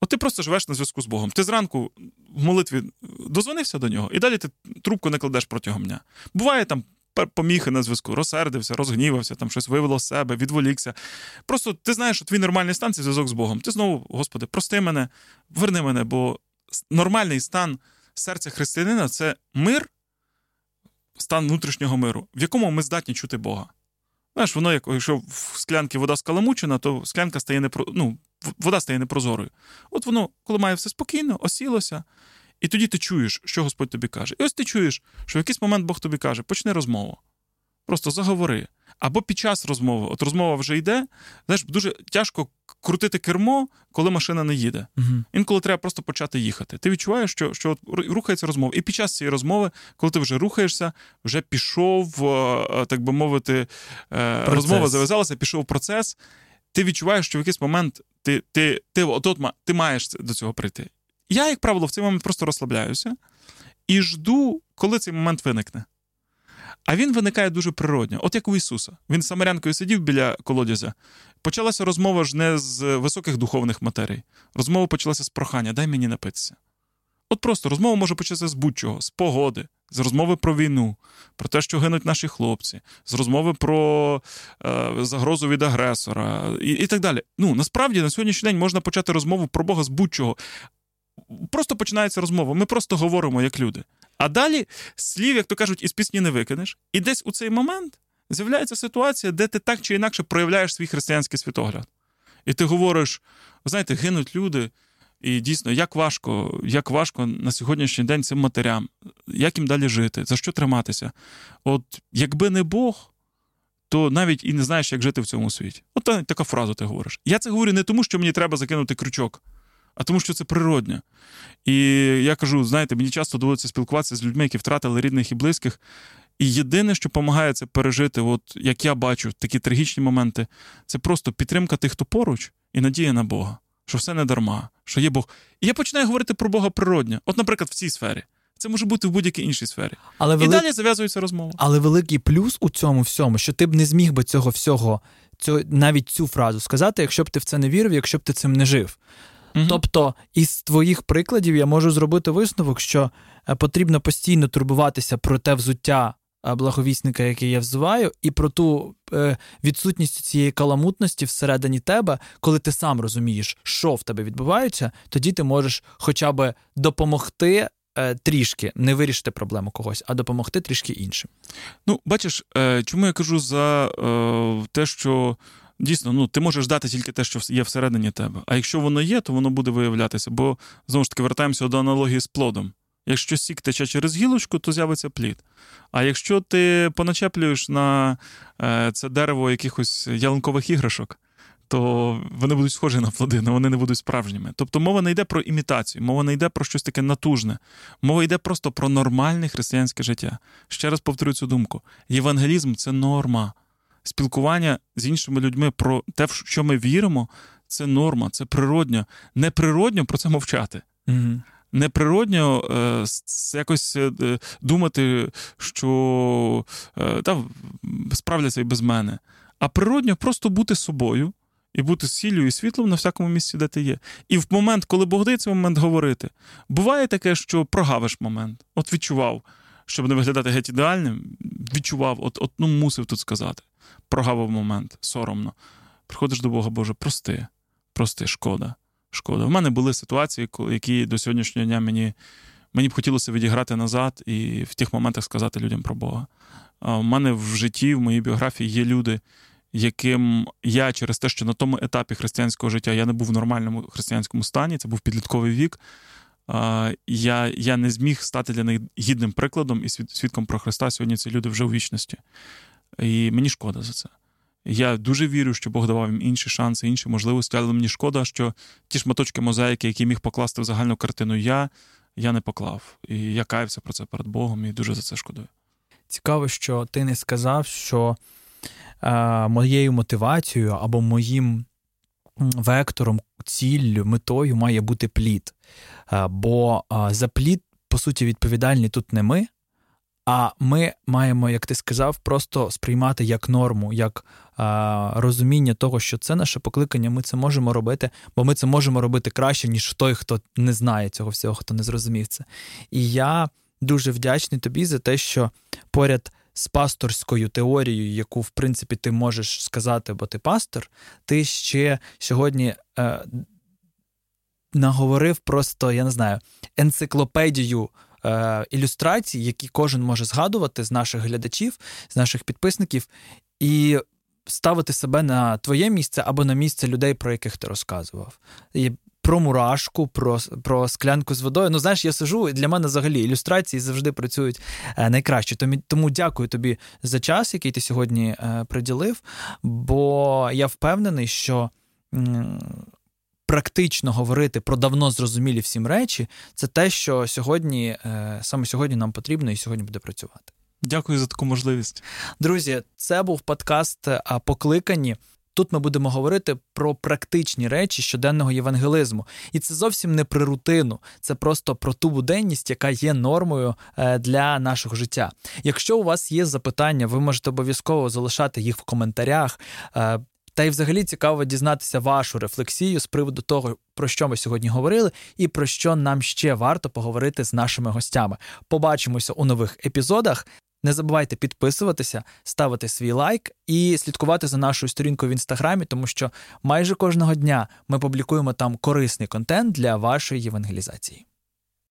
от ти просто живеш на зв'язку з Богом. Ти зранку в молитві дозвонився до нього, і далі ти трубку не кладеш протягом дня. Буває там поміхи на зв'язку, розсердився, розгнівався, там щось вивело з себе, відволікся. Просто ти знаєш, що твій нормальний стан це зв'язок з Богом. Ти знову, Господи, прости мене, верни мене, бо нормальний стан серця християнина це мир, стан внутрішнього миру, в якому ми здатні чути Бога. Знаєш, воно, як якщо в склянці вода скаламучена, то склянка стає непро... ну, вода стає непрозорою. От воно, коли має все спокійно, осілося, і тоді ти чуєш, що Господь тобі каже. І ось ти чуєш, що в якийсь момент Бог тобі каже, почни розмову. Просто заговори. Або під час розмови, от розмова вже йде, знаєш, дуже тяжко крутити кермо, коли машина не їде. Угу. Інколи треба просто почати їхати. Ти відчуваєш, що що от рухається розмова. І під час цієї розмови, коли ти вже рухаєшся, вже пішов, е, так би мовити, е, процес. розмова зав'язалася, пішов процес. Ти відчуваєш, що в якийсь момент ти ти, ти, от, от, ти маєш до цього прийти. Я, як правило, в цей момент просто розслабляюся і жду, коли цей момент виникне. А він виникає дуже природньо, от як у Ісуса. Він з Самарянкою сидів біля колодязя. Почалася розмова ж не з високих духовних матерій. Розмова почалася з прохання, дай мені напитися. От просто розмова може початися з будь-чого, з погоди, з розмови про війну, про те, що гинуть наші хлопці, з розмови про е, загрозу від агресора і і так далі. Ну насправді на сьогоднішній день можна почати розмову про Бога з будь-чого. Просто починається розмова. Ми просто говоримо як люди. А далі слів, як то кажуть, із пісні не викинеш. І десь у цей момент з'являється ситуація, де ти так чи інакше проявляєш свій християнський світогляд. І ти говориш: знаєте, гинуть люди. І дійсно, як важко, як важко на сьогоднішній день цим матерям, як їм далі жити, за що триматися? От якби не Бог, то навіть і не знаєш, як жити в цьому світі. От така фраза ти говориш. Я це говорю не тому, що мені треба закинути крючок а тому, що це природньо. І я кажу: знаєте, мені часто доводиться спілкуватися з людьми, які втратили рідних і близьких. І єдине, що допомагає це пережити, от як я бачу, такі трагічні моменти, це просто підтримка тих, хто поруч, і надія на Бога, що все не дарма, що є Бог. І я починаю говорити про Бога природньо. От, наприклад, в цій сфері. Це може бути в будь-якій іншій сфері. Але велик... І далі зав'язується розмова. Але великий плюс у цьому всьому, що ти б не зміг би цього всього, цього, навіть цю фразу сказати, якщо б ти в це не вірив, якщо б ти цим не жив. Угу. Тобто, із твоїх прикладів я можу зробити висновок, що е, потрібно постійно турбуватися про те взуття е, благовісника, який я взуваю, і про ту е, відсутність цієї каламутності всередині тебе, коли ти сам розумієш, що в тебе відбувається, тоді ти можеш хоча б допомогти. Трішки не вирішити проблему когось, а допомогти трішки іншим. Ну, бачиш, чому я кажу за те, що дійсно, ну ти можеш дати тільки те, що є всередині тебе. А якщо воно є, то воно буде виявлятися. Бо знову ж таки вертаємося до аналогії з плодом. Якщо сік тече через гілочку, то з'явиться плід. А якщо ти поначеплюєш на е, це дерево якихось ялинкових іграшок, то вони будуть схожі на плоди, але вони не будуть справжніми. Тобто мова не йде про імітацію, мова не йде про щось таке натужне. Мова йде просто про нормальне християнське життя. Ще раз повторю цю думку: євангелізм це норма спілкування з іншими людьми про те, в що ми віримо, це норма, це природньо. Неприродньо про це мовчати. Угу. Неприродньо е, якось е, думати, що е, та, справляться і без мене. А природньо просто бути собою і бути сіллю і світлом на всякому місці, де ти є. І в момент, коли Бог дає цей момент говорити, буває таке, що прогавиш момент. От відчував, щоб не виглядати геть ідеальним, відчував, от, от ну мусив тут сказати прогавив момент, соромно. Приходиш до Бога, Боже, прости, прости, шкода. шкода. У мене були ситуації, які до сьогоднішнього дня мені мені б хотілося відіграти назад і в тих моментах сказати людям про Бога. У мене в житті, в моїй біографії є люди, яким я через те, що на тому етапі християнського життя я не був в нормальному християнському стані, це був підлітковий вік. Я я не зміг стати для них гідним прикладом і свідком про Христа. Сьогодні ці люди вже у вічності. І мені шкода за це. Я дуже вірю, що Бог давав їм інші шанси, інші можливості, але мені шкода, що ті шматочки мозаїки, які міг покласти в загальну картину, я я не поклав. І я каявся про це перед Богом і дуже за це шкодую. Цікаво, що ти не сказав, що е, моєю мотивацією або моїм вектором, ціллю, метою має бути плід. Е, бо е, за плід, по суті, відповідальні тут не ми. А ми маємо, як ти сказав, просто сприймати як норму, як розуміння того, що це наше покликання, ми це можемо робити, бо ми це можемо робити краще, ніж той, хто не знає цього всього, хто не зрозумів це. І я дуже вдячний тобі за те, що поряд з пасторською теорією, яку, в принципі, ти можеш сказати, бо ти пастор, ти ще сьогодні. Е, Наговорив просто, я не знаю, енциклопедію е, ілюстрацій, які кожен може згадувати з наших глядачів, з наших підписників, і ставити себе на твоє місце або на місце людей, про яких ти розказував. І про мурашку, про про склянку з водою. Ну, знаєш, я сижу, і для мене взагалі ілюстрації завжди працюють е, найкраще. Тому, тому дякую тобі за час, який ти сьогодні е, приділив, бо я впевнений, що. Практично говорити про давно зрозумілі всім речі, це те, що сьогодні, е, саме сьогодні нам потрібно і сьогодні буде працювати. Дякую за таку можливість. Друзі, це був подкаст Покликані. Тут ми будемо говорити про практичні речі щоденного євангелизму. І це зовсім не про рутину, це просто про ту буденність, яка є нормою е, для нашого життя. Якщо у вас є запитання, ви можете обов'язково залишати їх в коментарях. Е, та й взагалі цікаво дізнатися вашу рефлексію з приводу того, про що ми сьогодні говорили, і про що нам ще варто поговорити з нашими гостями. Побачимося у нових епізодах. Не забувайте підписуватися, ставити свій лайк і слідкувати за нашою сторінкою в інстаграмі, тому що майже кожного дня ми публікуємо там корисний контент для вашої євангелізації.